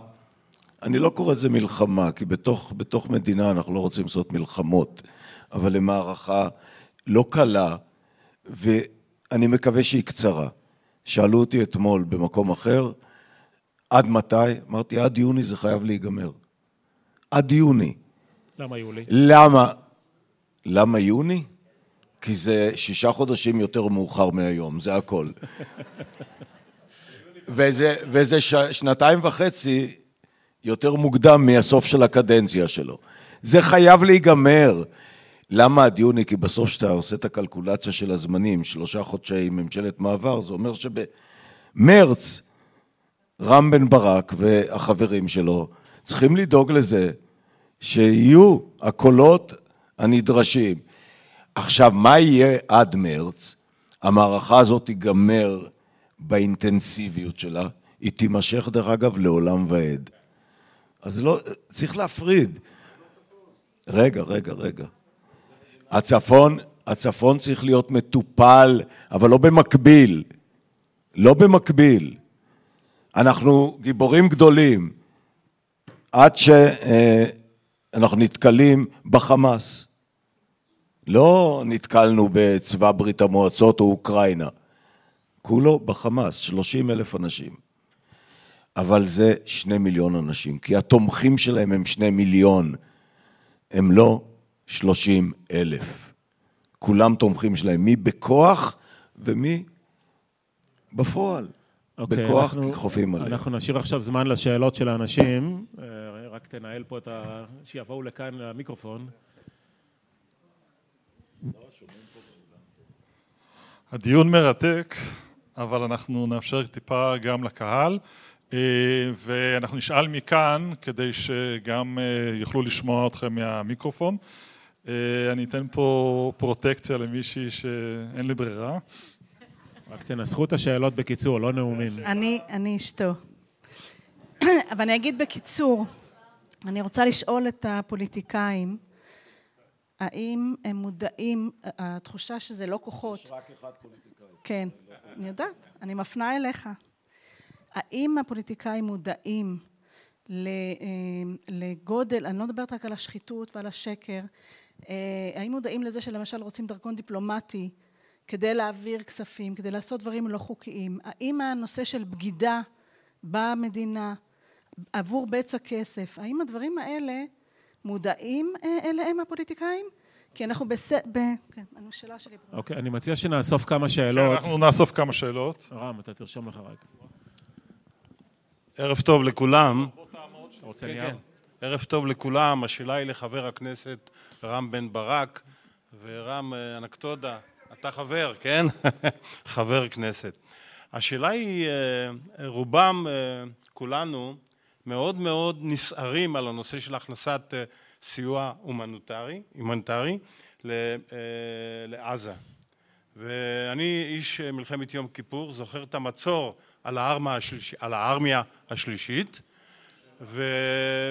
אני לא קורא לזה מלחמה, כי בתוך, בתוך מדינה אנחנו לא רוצים לעשות מלחמות, אבל למערכה לא קלה, ואני מקווה שהיא קצרה. שאלו אותי אתמול במקום אחר, עד מתי? אמרתי, עד יוני זה חייב להיגמר. עד יוני. למה יולי? למה? למה יוני? כי זה שישה חודשים יותר מאוחר מהיום, זה הכל. וזה, וזה ש, שנתיים וחצי יותר מוקדם מהסוף של הקדנציה שלו. זה חייב להיגמר. למה עד יוני? כי בסוף כשאתה עושה את הקלקולציה של הזמנים, שלושה חודשי ממשלת מעבר, זה אומר שבמרץ רם בן ברק והחברים שלו צריכים לדאוג לזה שיהיו הקולות הנדרשים. עכשיו, מה יהיה עד מרץ? המערכה הזאת תיגמר באינטנסיביות שלה, היא תימשך דרך אגב לעולם ועד. אז לא, צריך להפריד. רגע, רגע, רגע. הצפון, הצפון צריך להיות מטופל, אבל לא במקביל. לא במקביל. אנחנו גיבורים גדולים עד שאנחנו נתקלים בחמאס. לא נתקלנו בצבא ברית המועצות או אוקראינה. כולו בחמאס, 30 אלף אנשים. אבל זה שני מיליון אנשים, כי התומכים שלהם הם שני מיליון, הם לא שלושים אלף. כולם תומכים שלהם, מי בכוח ומי בפועל. Okay, אוקיי, בכוח אנחנו, חופים עליהם. אנחנו נשאיר עכשיו זמן לשאלות של האנשים, אה, רק תנהל פה את ה... שיבואו לכאן למיקרופון. הדיון מרתק, אבל אנחנו נאפשר טיפה גם לקהל. אה, ואנחנו נשאל מכאן כדי שגם אה, יוכלו לשמוע אתכם מהמיקרופון. אה, אני אתן פה פרוטקציה למישהי שאין לי ברירה. רק תנסחו את השאלות בקיצור, לא נאומים. אני, אני אשתו. אבל אני אגיד בקיצור, אני רוצה לשאול את הפוליטיקאים, האם הם מודעים, התחושה שזה לא כוחות... יש רק אחד פוליטיקאי. כן, אני יודעת, אני מפנה אליך. האם הפוליטיקאים מודעים אה, לגודל, אני לא מדברת רק על השחיתות ועל השקר, אה, האם מודעים לזה שלמשל רוצים דרכון דיפלומטי כדי להעביר כספים, כדי לעשות דברים לא חוקיים? האם הנושא של בגידה במדינה, עבור בצע כסף. האם הדברים האלה מודעים אליהם הפוליטיקאים? כי אנחנו בס... ב... כן, השאלה שלי. אוקיי, אני מציע שנאסוף כמה שאלות. כן, אנחנו נאסוף כמה שאלות. רם, אתה תרשום לך רק. ערב טוב לכולם. רוצה נייר? כן. ערב טוב לכולם, השאלה היא לחבר הכנסת רם בן ברק, ורם אה, אנקטודה, אתה חבר, כן? חבר כנסת. השאלה היא, אה, רובם, אה, כולנו, מאוד מאוד נסערים על הנושא של הכנסת סיוע הומניטרי, הומניטרי לעזה. ואני איש מלחמת יום כיפור, זוכר את המצור על הארמיה, השליש, על הארמיה השלישית, ו,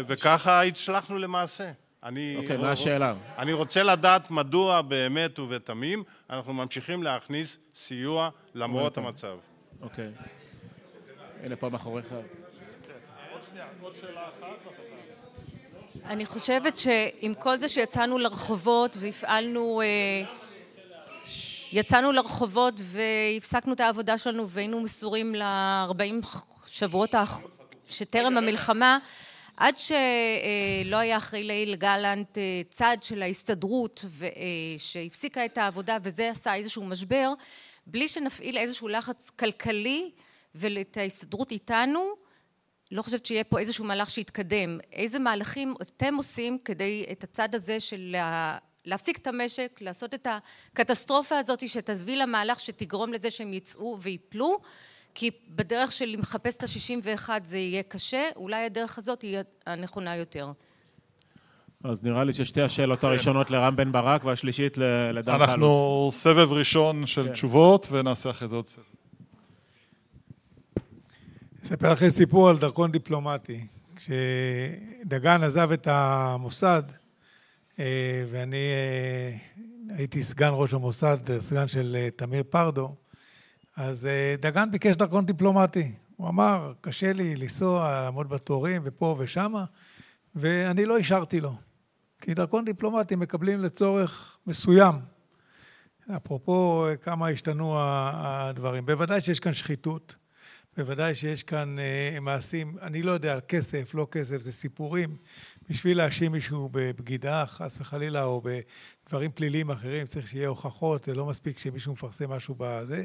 וככה הצלחנו למעשה. אני, אוקיי, okay, מה השאלה? אני רוצה לדעת מדוע באמת ובתמים אנחנו ממשיכים להכניס סיוע למרות המצב. אוקיי. הנה פה מאחוריך. אני חושבת שעם כל זה שיצאנו לרחובות והפעלנו אה, יצאנו לרחובות והפסקנו את העבודה שלנו והיינו מסורים ל-40 שבועות שטרם המלחמה, עד שלא היה אחרי ליל גלנט אה, צד של ההסתדרות אה, שהפסיקה את העבודה וזה עשה איזשהו משבר, בלי שנפעיל איזשהו לחץ כלכלי ואת ההסתדרות איתנו, לא חושבת שיהיה פה איזשהו מהלך שיתקדם. איזה מהלכים אתם עושים כדי את הצד הזה של להפסיק את המשק, לעשות את הקטסטרופה הזאת שתביא למהלך שתגרום לזה שהם יצאו ויפלו, כי בדרך של מחפש את ה-61 זה יהיה קשה, אולי הדרך הזאת היא הנכונה יותר. אז נראה לי ששתי השאלות הראשונות לרם בן ברק והשלישית לדן חלוץ. אנחנו סבב ראשון של כן. תשובות ונעשה אחרי זה עוד סבב. אספר לכם סיפור על דרכון דיפלומטי. כשדגן עזב את המוסד, אה, ואני אה, הייתי סגן ראש המוסד, סגן של אה, תמיר פרדו, אז דגן ביקש דרכון דיפלומטי. הוא אמר, קשה לי לנסוע, לעמוד בתורים ופה ושמה, ואני לא אישרתי לו. כי דרכון דיפלומטי מקבלים לצורך מסוים. אפרופו כמה השתנו הדברים. בוודאי שיש כאן שחיתות. בוודאי שיש כאן אה, מעשים, אני לא יודע, כסף, לא כסף, זה סיפורים. בשביל להאשים מישהו בבגידה, חס וחלילה, או בדברים פליליים אחרים, צריך שיהיה הוכחות, זה לא מספיק שמישהו מפרסם משהו בזה.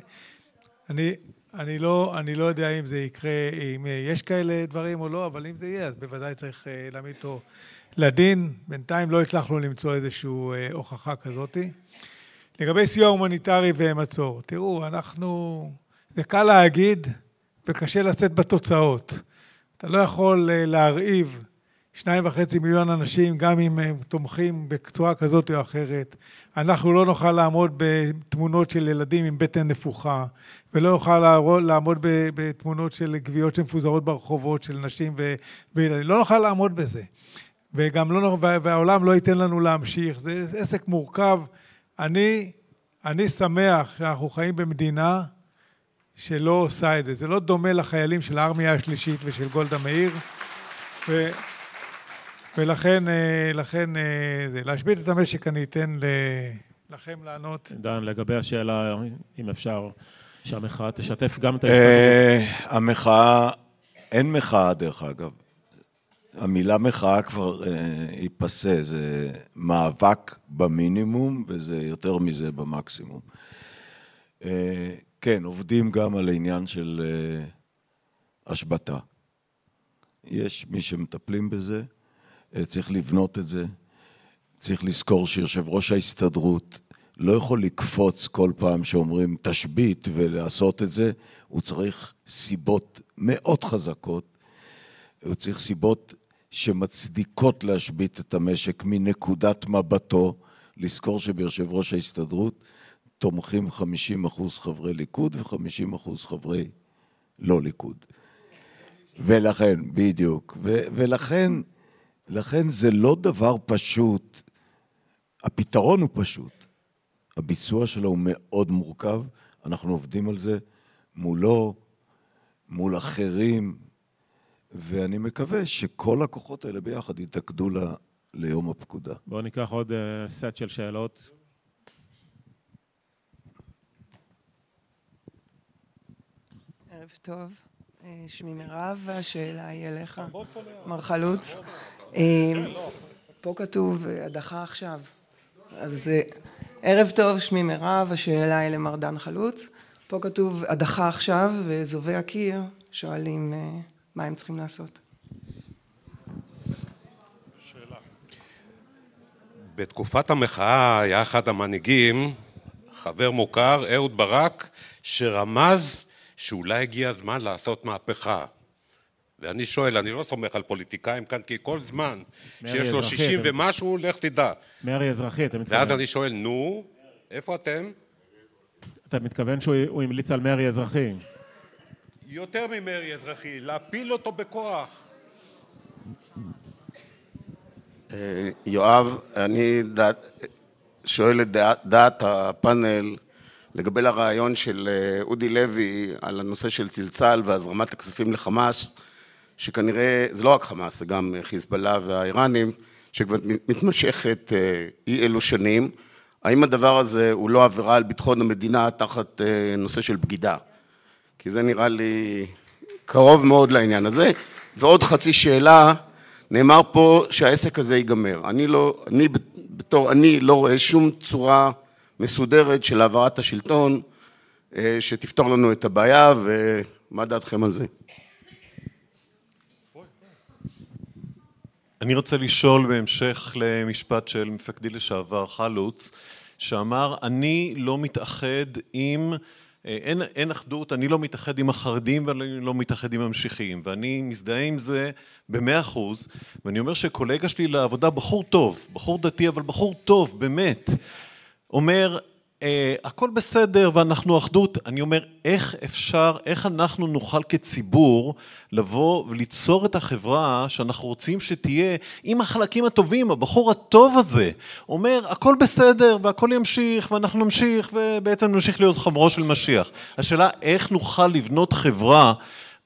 אני, אני, לא, אני לא יודע אם זה יקרה, אם יש כאלה דברים או לא, אבל אם זה יהיה, אז בוודאי צריך אה, להעמיד אותו לדין. בינתיים לא הצלחנו למצוא איזושהי אה, הוכחה כזאת. לגבי סיוע הומניטרי ומצור, תראו, אנחנו, זה קל להגיד, וקשה לצאת בתוצאות. אתה לא יכול אה, להרעיב שניים וחצי מיליון אנשים, גם אם הם תומכים בצורה כזאת או אחרת. אנחנו לא נוכל לעמוד בתמונות של ילדים עם בטן נפוחה, ולא נוכל לעמוד בתמונות של גוויות שמפוזרות ברחובות של נשים וילדים. לא נוכל לעמוד בזה. וגם לא, והעולם לא ייתן לנו להמשיך. זה עסק מורכב. אני, אני שמח שאנחנו חיים במדינה שלא עושה את זה. זה לא דומה לחיילים של הארמיה השלישית ושל גולדה מאיר, ו... ולכן, אה, לכן, אה, זה, להשבית את המשק אני אתן לכם לענות. דן, לגבי השאלה, אם אפשר, שהמחאה תשתף גם את ההסתדרות. אה, המחאה, אין מחאה דרך אגב. המילה מחאה כבר היא פסה, זה מאבק במינימום וזה יותר מזה במקסימום. כן, עובדים גם על העניין של uh, השבתה. יש מי שמטפלים בזה, uh, צריך לבנות את זה. צריך לזכור שיושב ראש ההסתדרות לא יכול לקפוץ כל פעם שאומרים תשבית ולעשות את זה, הוא צריך סיבות מאוד חזקות, הוא צריך סיבות שמצדיקות להשבית את המשק מנקודת מבטו, לזכור שביושב ראש ההסתדרות תומכים 50 אחוז חברי ליכוד ו-50 אחוז חברי לא ליכוד. ולכן, בדיוק, ו- ולכן, לכן זה לא דבר פשוט. הפתרון הוא פשוט. הביצוע שלו הוא מאוד מורכב, אנחנו עובדים על זה מולו, מול אחרים, ואני מקווה שכל הכוחות האלה ביחד יתאגדו ל- ליום הפקודה. בואו ניקח עוד uh, סט של שאלות. ערב טוב. שמי מירב, והשאלה היא אליך, מר חלוץ. פה כתוב הדחה עכשיו. אז ערב טוב, שמי מירב, השאלה היא למר דן חלוץ. פה כתוב הדחה עכשיו, ואזובי הקיר שואלים מה הם צריכים לעשות. בתקופת המחאה היה אחד המנהיגים, חבר מוכר, אהוד ברק, שרמז שאולי הגיע הזמן לעשות מהפכה. ואני שואל, אני לא סומך על פוליטיקאים כאן, כי כל זמן שיש לו שישים ומשהו, לך תדע. מרי אזרחי, אתה מתכוון. ואז אני שואל, נו, איפה אתם? אתה מתכוון שהוא המליץ על מרי אזרחי. יותר ממרי אזרחי, להפיל אותו בכוח. יואב, אני שואל את דעת הפאנל לגבי הרעיון של אודי לוי על הנושא של צלצל והזרמת הכספים לחמאס, שכנראה, זה לא רק חמאס, זה גם חיזבאללה והאיראנים, שכבר מתמשכת אי אלו שנים. האם הדבר הזה הוא לא עבירה על ביטחון המדינה תחת נושא של בגידה? כי זה נראה לי קרוב מאוד לעניין הזה. ועוד חצי שאלה, נאמר פה שהעסק הזה ייגמר. אני לא, אני בתור אני לא רואה שום צורה מסודרת של העברת השלטון שתפתור לנו את הבעיה, ומה דעתכם על זה? אני רוצה לשאול בהמשך למשפט של מפקדי לשעבר חלוץ, שאמר אני לא מתאחד עם, אין, אין אחדות, אני לא מתאחד עם החרדים ואני לא מתאחד עם המשיחיים ואני מזדהה עם זה במאה אחוז ואני אומר שקולגה שלי לעבודה, בחור טוב, בחור דתי אבל בחור טוב, באמת, אומר הכל בסדר ואנחנו אחדות, אני אומר איך אפשר, איך אנחנו נוכל כציבור לבוא וליצור את החברה שאנחנו רוצים שתהיה עם החלקים הטובים, הבחור הטוב הזה אומר הכל בסדר והכל ימשיך ואנחנו נמשיך ובעצם נמשיך להיות חמורו של משיח. השאלה איך נוכל לבנות חברה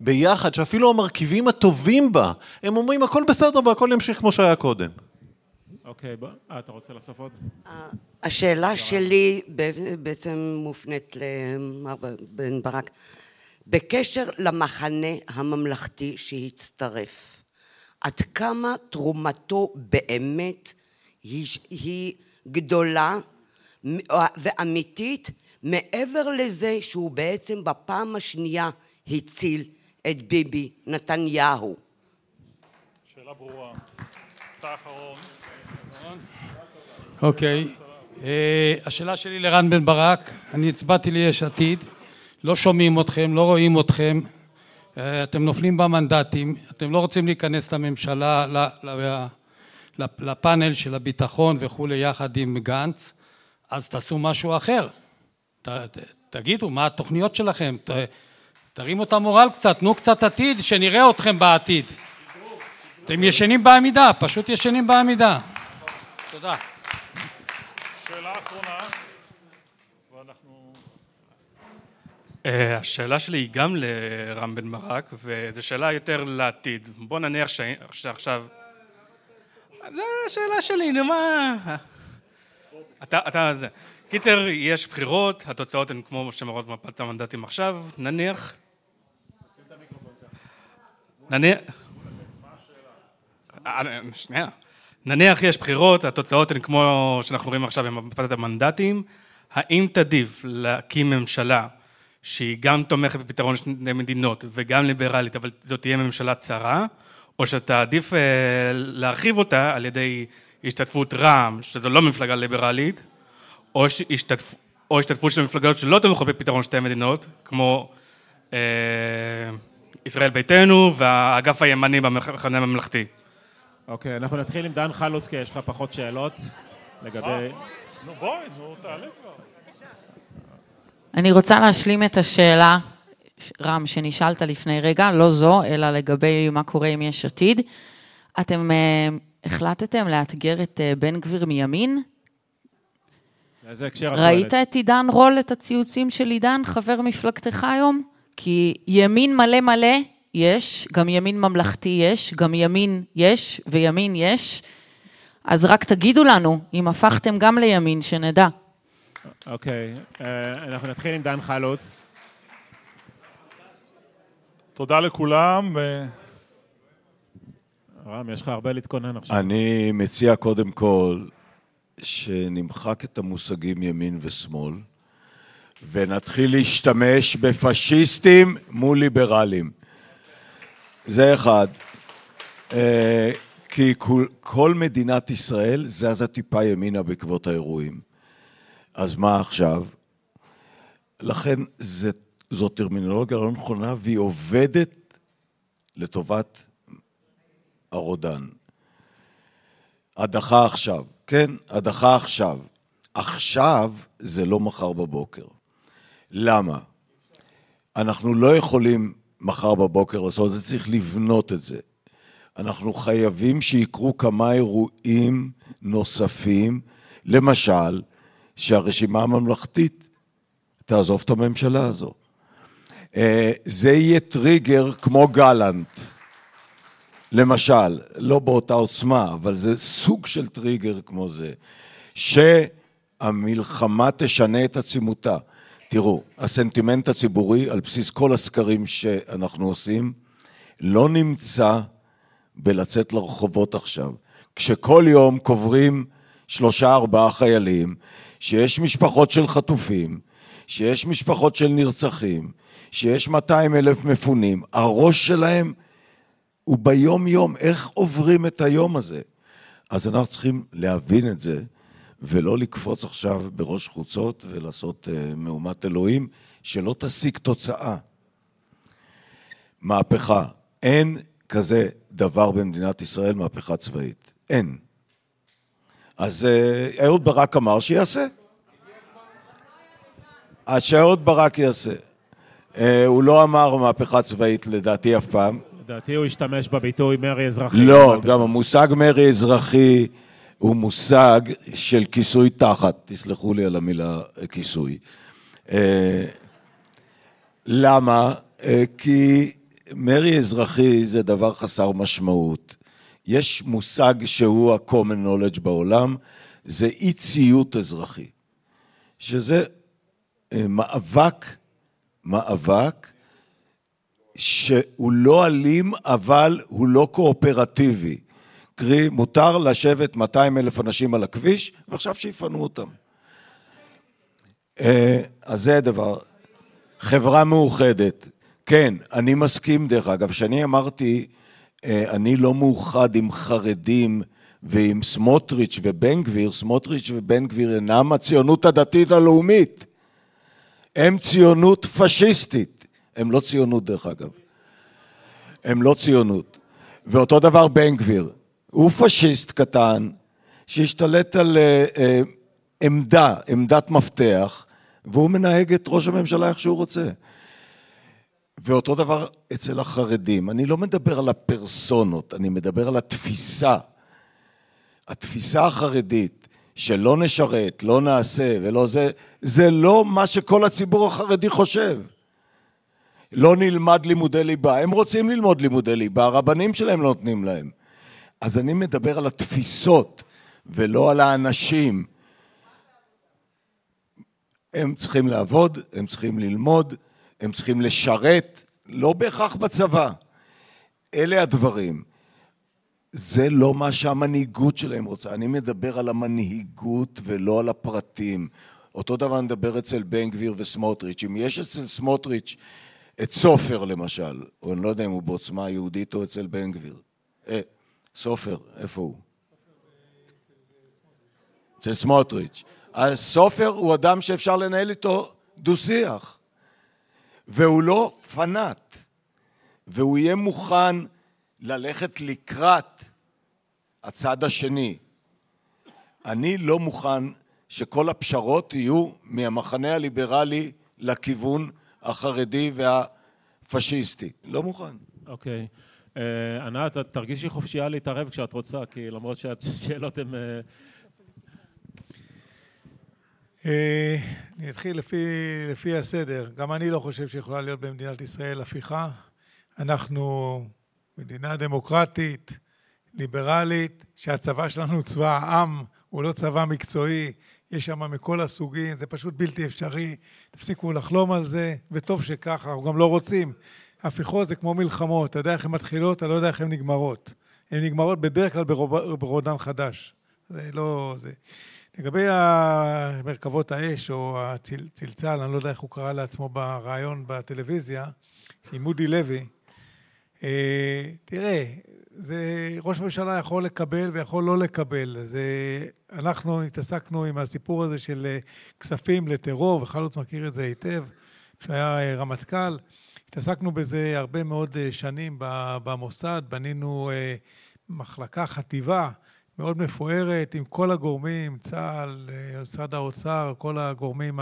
ביחד שאפילו המרכיבים הטובים בה הם אומרים הכל בסדר והכל ימשיך כמו שהיה קודם. אוקיי, אתה רוצה לאסוף עוד? השאלה שלי בעצם מופנית למר בן ברק. בקשר למחנה הממלכתי שהצטרף, עד כמה תרומתו באמת היא גדולה ואמיתית מעבר לזה שהוא בעצם בפעם השנייה הציל את ביבי נתניהו? שאלה ברורה. אתה אחרון. אוקיי, השאלה שלי לרן בן ברק, אני הצבעתי ליש עתיד, לא שומעים אתכם, לא רואים אתכם, אתם נופלים במנדטים, אתם לא רוצים להיכנס לממשלה, לפאנל של הביטחון וכולי יחד עם גנץ, אז תעשו משהו אחר, תגידו מה התוכניות שלכם, תרימו את המורל קצת, תנו קצת עתיד, שנראה אתכם בעתיד. אתם ישנים בעמידה, פשוט ישנים בעמידה. תודה. שאלה אחרונה, ואנחנו... השאלה שלי היא גם לרם בן ברק, וזו שאלה יותר לעתיד. בוא נניח שעכשיו... זו השאלה שלי, נו מה... אתה, אתה, זה. קיצר, יש בחירות, התוצאות הן כמו שמראות מפת המנדטים עכשיו, נניח... נניח... שנייה. נניח יש בחירות, התוצאות הן כמו שאנחנו רואים עכשיו במפת המנדטים, האם תעדיף להקים ממשלה שהיא גם תומכת בפתרון שני מדינות וגם ליברלית, אבל זאת תהיה ממשלה צרה, או שאתה עדיף להרחיב אותה על ידי השתתפות רע"מ, שזו לא מפלגה ליברלית, או, השתתפ... או השתתפות של מפלגות שלא תומכות בפתרון שתי מדינות, כמו אה, ישראל ביתנו והאגף הימני במחנה הממלכתי. אוקיי, אנחנו נתחיל עם דן חלוץ, כי יש לך פחות שאלות לגבי... נו בואי, נו תעלה כבר. אני רוצה להשלים את השאלה, רם, שנשאלת לפני רגע, לא זו, אלא לגבי מה קורה עם יש עתיד. אתם החלטתם לאתגר את בן גביר מימין? לאיזה הקשר את ראית את עידן רול, את הציוצים של עידן, חבר מפלגתך היום? כי ימין מלא מלא יש, גם ימין ממלכתי יש, גם ימין יש וימין יש. אז רק תגידו לנו אם הפכתם גם לימין, שנדע. אוקיי, אנחנו נתחיל עם דן חלוץ. תודה לכולם. רם, יש לך הרבה להתכונן עכשיו. אני מציע קודם כל שנמחק את המושגים ימין ושמאל ונתחיל להשתמש בפשיסטים מול ליברלים. זה אחד. אה, כי כל, כל מדינת ישראל זזה טיפה ימינה בעקבות האירועים. אז מה עכשיו? לכן זה, זו טרמינולוגיה לא נכונה והיא עובדת לטובת הרודן. הדחה עכשיו, כן? הדחה עכשיו. עכשיו זה לא מחר בבוקר. למה? אנחנו לא יכולים מחר בבוקר לעשות את זה, צריך לבנות את זה. אנחנו חייבים שיקרו כמה אירועים נוספים, למשל, שהרשימה הממלכתית תעזוב את הממשלה הזו. אה, זה יהיה טריגר כמו גלנט, למשל, לא באותה עוצמה, אבל זה סוג של טריגר כמו זה, שהמלחמה תשנה את עצימותה. תראו, הסנטימנט הציבורי, על בסיס כל הסקרים שאנחנו עושים, לא נמצא בלצאת לרחובות עכשיו. כשכל יום קוברים שלושה ארבעה חיילים, שיש משפחות של חטופים, שיש משפחות של נרצחים, שיש 200 אלף מפונים, הראש שלהם הוא ביום יום, איך עוברים את היום הזה? אז אנחנו צריכים להבין את זה, ולא לקפוץ עכשיו בראש חוצות ולעשות uh, מהומת אלוהים, שלא תשיג תוצאה. מהפכה. אין כזה דבר במדינת ישראל, מהפכה צבאית. אין. אז uh, אהוד ברק אמר שיעשה. אז שאהוד ברק יעשה. Uh, הוא לא אמר מהפכה צבאית לדעתי אף פעם. לדעתי הוא השתמש בביטוי מרי אזרחי. לא, גם המושג מרי אזרחי הוא מושג של כיסוי תחת, תסלחו לי על המילה כיסוי. אה, למה? אה, כי מרי אזרחי זה דבר חסר משמעות. יש מושג שהוא ה-common knowledge בעולם, זה אי ציות אזרחי, שזה אה, מאבק, מאבק שהוא לא אלים, אבל הוא לא קואופרטיבי. קרי, מותר לשבת 200 אלף אנשים על הכביש, ועכשיו שיפנו אותם. אה, אז זה הדבר. חברה מאוחדת. כן, אני מסכים דרך אגב, כשאני אמרתי, אה, אני לא מאוחד עם חרדים ועם סמוטריץ' ובן גביר, סמוטריץ' ובן גביר אינם הציונות הדתית הלאומית. הם ציונות פשיסטית. הם לא ציונות דרך אגב. הם לא ציונות. ואותו דבר בן גביר. הוא פשיסט קטן שהשתלט על uh, uh, עמדה, עמדת מפתח, והוא מנהג את ראש הממשלה איך שהוא רוצה. ואותו דבר אצל החרדים. אני לא מדבר על הפרסונות, אני מדבר על התפיסה. התפיסה החרדית שלא נשרת, לא נעשה ולא זה, זה לא מה שכל הציבור החרדי חושב. לא נלמד לימודי ליבה. הם רוצים ללמוד לימודי ליבה, הרבנים שלהם לא נותנים להם. אז אני מדבר על התפיסות ולא על האנשים. הם צריכים לעבוד, הם צריכים ללמוד, הם צריכים לשרת, לא בהכרח בצבא. אלה הדברים. זה לא מה שהמנהיגות שלהם רוצה. אני מדבר על המנהיגות ולא על הפרטים. אותו דבר אני מדבר אצל בן גביר וסמוטריץ'. אם יש אצל סמוטריץ' את סופר למשל, או אני לא יודע אם הוא בעוצמה יהודית או אצל בן גביר. אה, סופר, איפה הוא? אצל סמוטריץ'. אז סופר הוא אדם שאפשר לנהל איתו דו-שיח, והוא לא פנאט, והוא יהיה מוכן ללכת לקראת הצד השני. אני לא מוכן שכל הפשרות יהיו מהמחנה הליברלי לכיוון החרדי והפשיסטי. לא מוכן. אוקיי. Okay. Uh, ענת, תרגישי חופשייה להתערב כשאת רוצה, כי למרות שהשאלות הן... Uh... Uh, אני אתחיל לפי, לפי הסדר. גם אני לא חושב שיכולה להיות במדינת ישראל הפיכה. אנחנו מדינה דמוקרטית, ליברלית, שהצבא שלנו צבא העם, הוא לא צבא מקצועי, יש שם מכל הסוגים, זה פשוט בלתי אפשרי, תפסיקו לחלום על זה, וטוב שככה, אנחנו גם לא רוצים. הפיכות זה כמו מלחמות, אתה יודע איך הן מתחילות, אתה לא יודע איך הן נגמרות. הן נגמרות בדרך כלל ברודן חדש. זה לא... זה... לגבי מרכבות האש או הצלצל, אני לא יודע איך הוא קרא לעצמו בריאיון בטלוויזיה, עם מודי לוי, אה, תראה, זה ראש ממשלה יכול לקבל ויכול לא לקבל. זה, אנחנו התעסקנו עם הסיפור הזה של אה, כספים לטרור, וחלוץ מכיר את זה היטב, כשהיה אה, רמטכ"ל. התעסקנו בזה הרבה מאוד שנים במוסד, בנינו מחלקה, חטיבה מאוד מפוארת עם כל הגורמים, צה"ל, משרד האוצר, כל הגורמים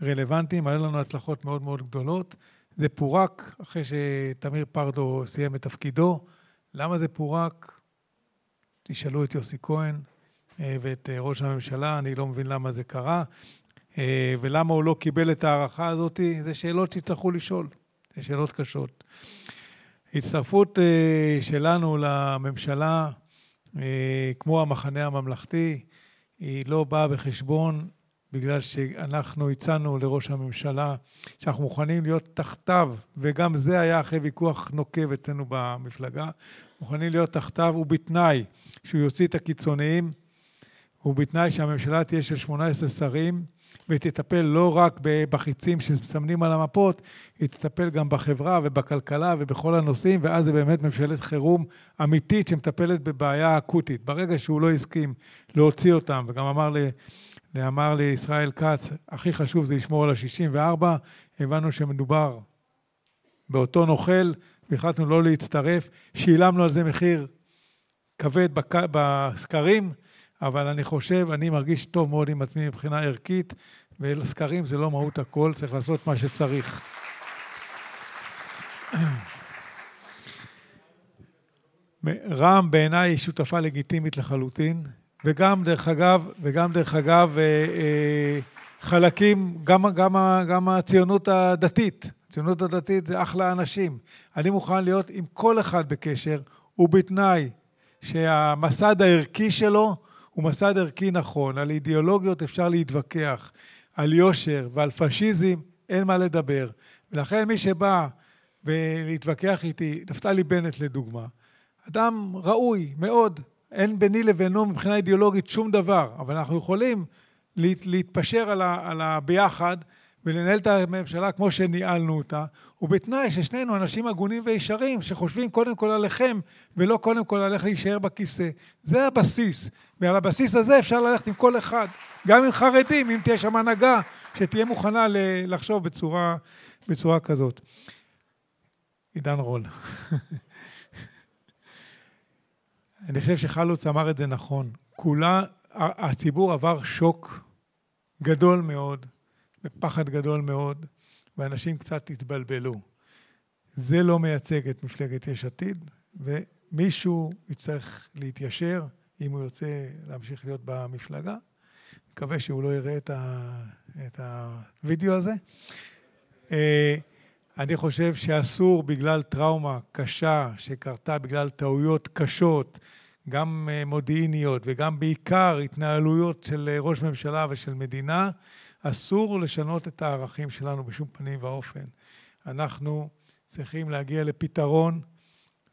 הרלוונטיים, היו לנו הצלחות מאוד מאוד גדולות. זה פורק אחרי שתמיר פרדו סיים את תפקידו. למה זה פורק? תשאלו את יוסי כהן אה, ואת אה, ראש הממשלה, אני לא מבין למה זה קרה. אה, ולמה הוא לא קיבל את ההערכה הזאת, זה שאלות שיצטרכו לשאול, זה שאלות קשות. הצטרפות שלנו לממשלה, כמו המחנה הממלכתי, היא לא באה בחשבון בגלל שאנחנו הצענו לראש הממשלה שאנחנו מוכנים להיות תחתיו, וגם זה היה אחרי ויכוח נוקב אצלנו במפלגה, מוכנים להיות תחתיו ובתנאי שהוא יוציא את הקיצוניים, ובתנאי שהממשלה תהיה של 18 שרים, ותטפל לא רק בחיצים שמסמנים על המפות, היא תטפל גם בחברה ובכלכלה ובכל הנושאים, ואז זה באמת ממשלת חירום אמיתית שמטפלת בבעיה אקוטית. ברגע שהוא לא הסכים להוציא אותם, וגם אמר לי... אמר לי ישראל כץ, הכי חשוב זה לשמור על ה-64, הבנו שמדובר באותו נוכל, והחלטנו לא להצטרף, שילמנו על זה מחיר כבד בסקרים, אבל אני חושב, אני מרגיש טוב מאוד עם עצמי מבחינה ערכית, וסקרים זה לא מהות הכל, צריך לעשות מה שצריך. רע"מ בעיניי היא שותפה לגיטימית לחלוטין. וגם דרך אגב, וגם דרך אגב אה, אה, חלקים, גם, גם, גם הציונות הדתית, הציונות הדתית זה אחלה אנשים. אני מוכן להיות עם כל אחד בקשר, ובתנאי שהמסד הערכי שלו הוא מסד ערכי נכון. על אידיאולוגיות אפשר להתווכח, על יושר ועל פשיזם אין מה לדבר. ולכן מי שבא ולהתווכח איתי, נפתלי בנט לדוגמה, אדם ראוי מאוד, אין ביני לבינו מבחינה אידיאולוגית שום דבר, אבל אנחנו יכולים להתפשר על, ה, על הביחד ולנהל את הממשלה כמו שניהלנו אותה, ובתנאי ששנינו אנשים הגונים וישרים, שחושבים קודם כל עליכם ולא קודם כל על איך להישאר בכיסא. זה הבסיס, ועל הבסיס הזה אפשר ללכת עם כל אחד, גם עם חרדים, אם תהיה שם הנהגה שתהיה מוכנה לחשוב בצורה, בצורה כזאת. עידן רול. אני חושב שחלוץ אמר את זה נכון. כולה, הציבור עבר שוק גדול מאוד, ופחד גדול מאוד, ואנשים קצת התבלבלו. זה לא מייצג את מפלגת יש עתיד, ומישהו יצטרך להתיישר אם הוא ירצה להמשיך להיות במפלגה. מקווה שהוא לא יראה את, ה, את הוידאו הזה. אה, אני חושב שאסור בגלל טראומה קשה שקרתה בגלל טעויות קשות, גם אה, מודיעיניות וגם בעיקר התנהלויות של אה, ראש ממשלה ושל מדינה, אסור לשנות את הערכים שלנו בשום פנים ואופן. אנחנו צריכים להגיע לפתרון,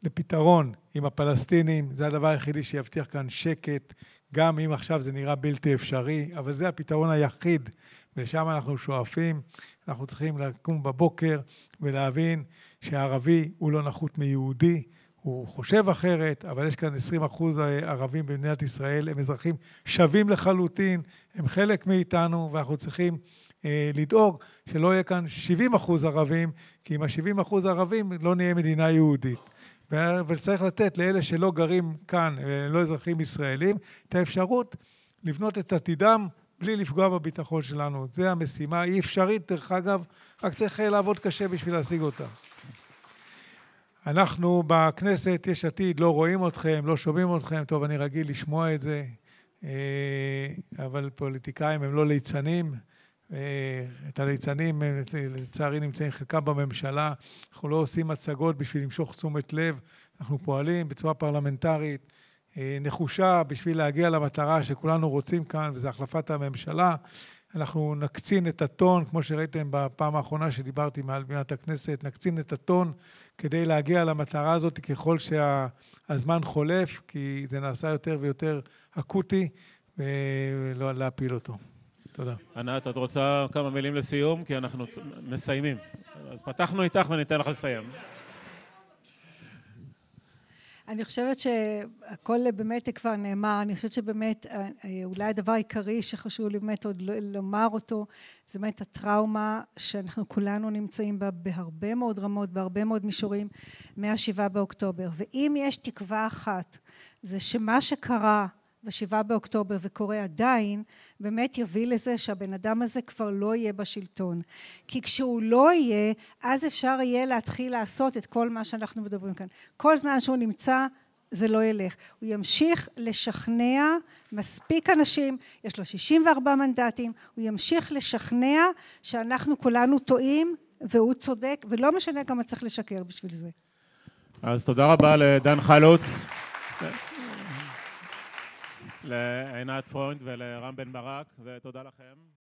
לפתרון עם הפלסטינים, זה הדבר היחידי שיבטיח כאן שקט, גם אם עכשיו זה נראה בלתי אפשרי, אבל זה הפתרון היחיד, ולשם אנחנו שואפים. אנחנו צריכים לקום בבוקר ולהבין שהערבי הוא לא נחות מיהודי, הוא חושב אחרת, אבל יש כאן 20 אחוז ערבים במדינת ישראל, הם אזרחים שווים לחלוטין, הם חלק מאיתנו, ואנחנו צריכים אה, לדאוג שלא יהיה כאן 70 אחוז ערבים, כי עם ה-70 אחוז ערבים לא נהיה מדינה יהודית. וצריך לתת לאלה שלא גרים כאן, אה, לא אזרחים ישראלים, את האפשרות לבנות את עתידם בלי לפגוע בביטחון שלנו. זו המשימה, היא אפשרית דרך אגב, רק צריך לעבוד קשה בשביל להשיג אותה. אנחנו בכנסת, יש עתיד, לא רואים אתכם, לא שומעים אתכם, טוב, אני רגיל לשמוע את זה, אה, אבל פוליטיקאים הם לא ליצנים. אה, את הליצנים, לצערי, נמצאים חלקם בממשלה. אנחנו לא עושים הצגות בשביל למשוך תשומת לב, אנחנו פועלים בצורה פרלמנטרית, נחושה בשביל להגיע למטרה שכולנו רוצים כאן, וזה החלפת הממשלה. אנחנו נקצין את הטון, כמו שראיתם בפעם האחרונה שדיברתי מעל בימת הכנסת, נקצין את הטון כדי להגיע למטרה הזאת ככל שהזמן חולף, כי זה נעשה יותר ויותר אקוטי, ולא להפיל אותו. תודה. ענת, את רוצה כמה מילים לסיום? כי אנחנו מסיימים. אז פתחנו איתך וניתן לך לסיים. אני חושבת שהכל באמת כבר נאמר, אני חושבת שבאמת אולי הדבר העיקרי שחשוב לי באמת עוד לומר אותו זה באמת הטראומה שאנחנו כולנו נמצאים בה בהרבה מאוד רמות, בהרבה מאוד מישורים מהשבעה באוקטובר. ואם יש תקווה אחת זה שמה שקרה בשבעה באוקטובר וקורה עדיין, באמת יביא לזה שהבן אדם הזה כבר לא יהיה בשלטון. כי כשהוא לא יהיה, אז אפשר יהיה להתחיל לעשות את כל מה שאנחנו מדברים כאן. כל זמן שהוא נמצא, זה לא ילך. הוא ימשיך לשכנע מספיק אנשים, יש לו 64 מנדטים, הוא ימשיך לשכנע שאנחנו כולנו טועים והוא צודק, ולא משנה כמה צריך לשקר בשביל זה. אז תודה רבה לדן חלוץ. לעינת פרוינד ולרם בן ברק, ותודה לכם.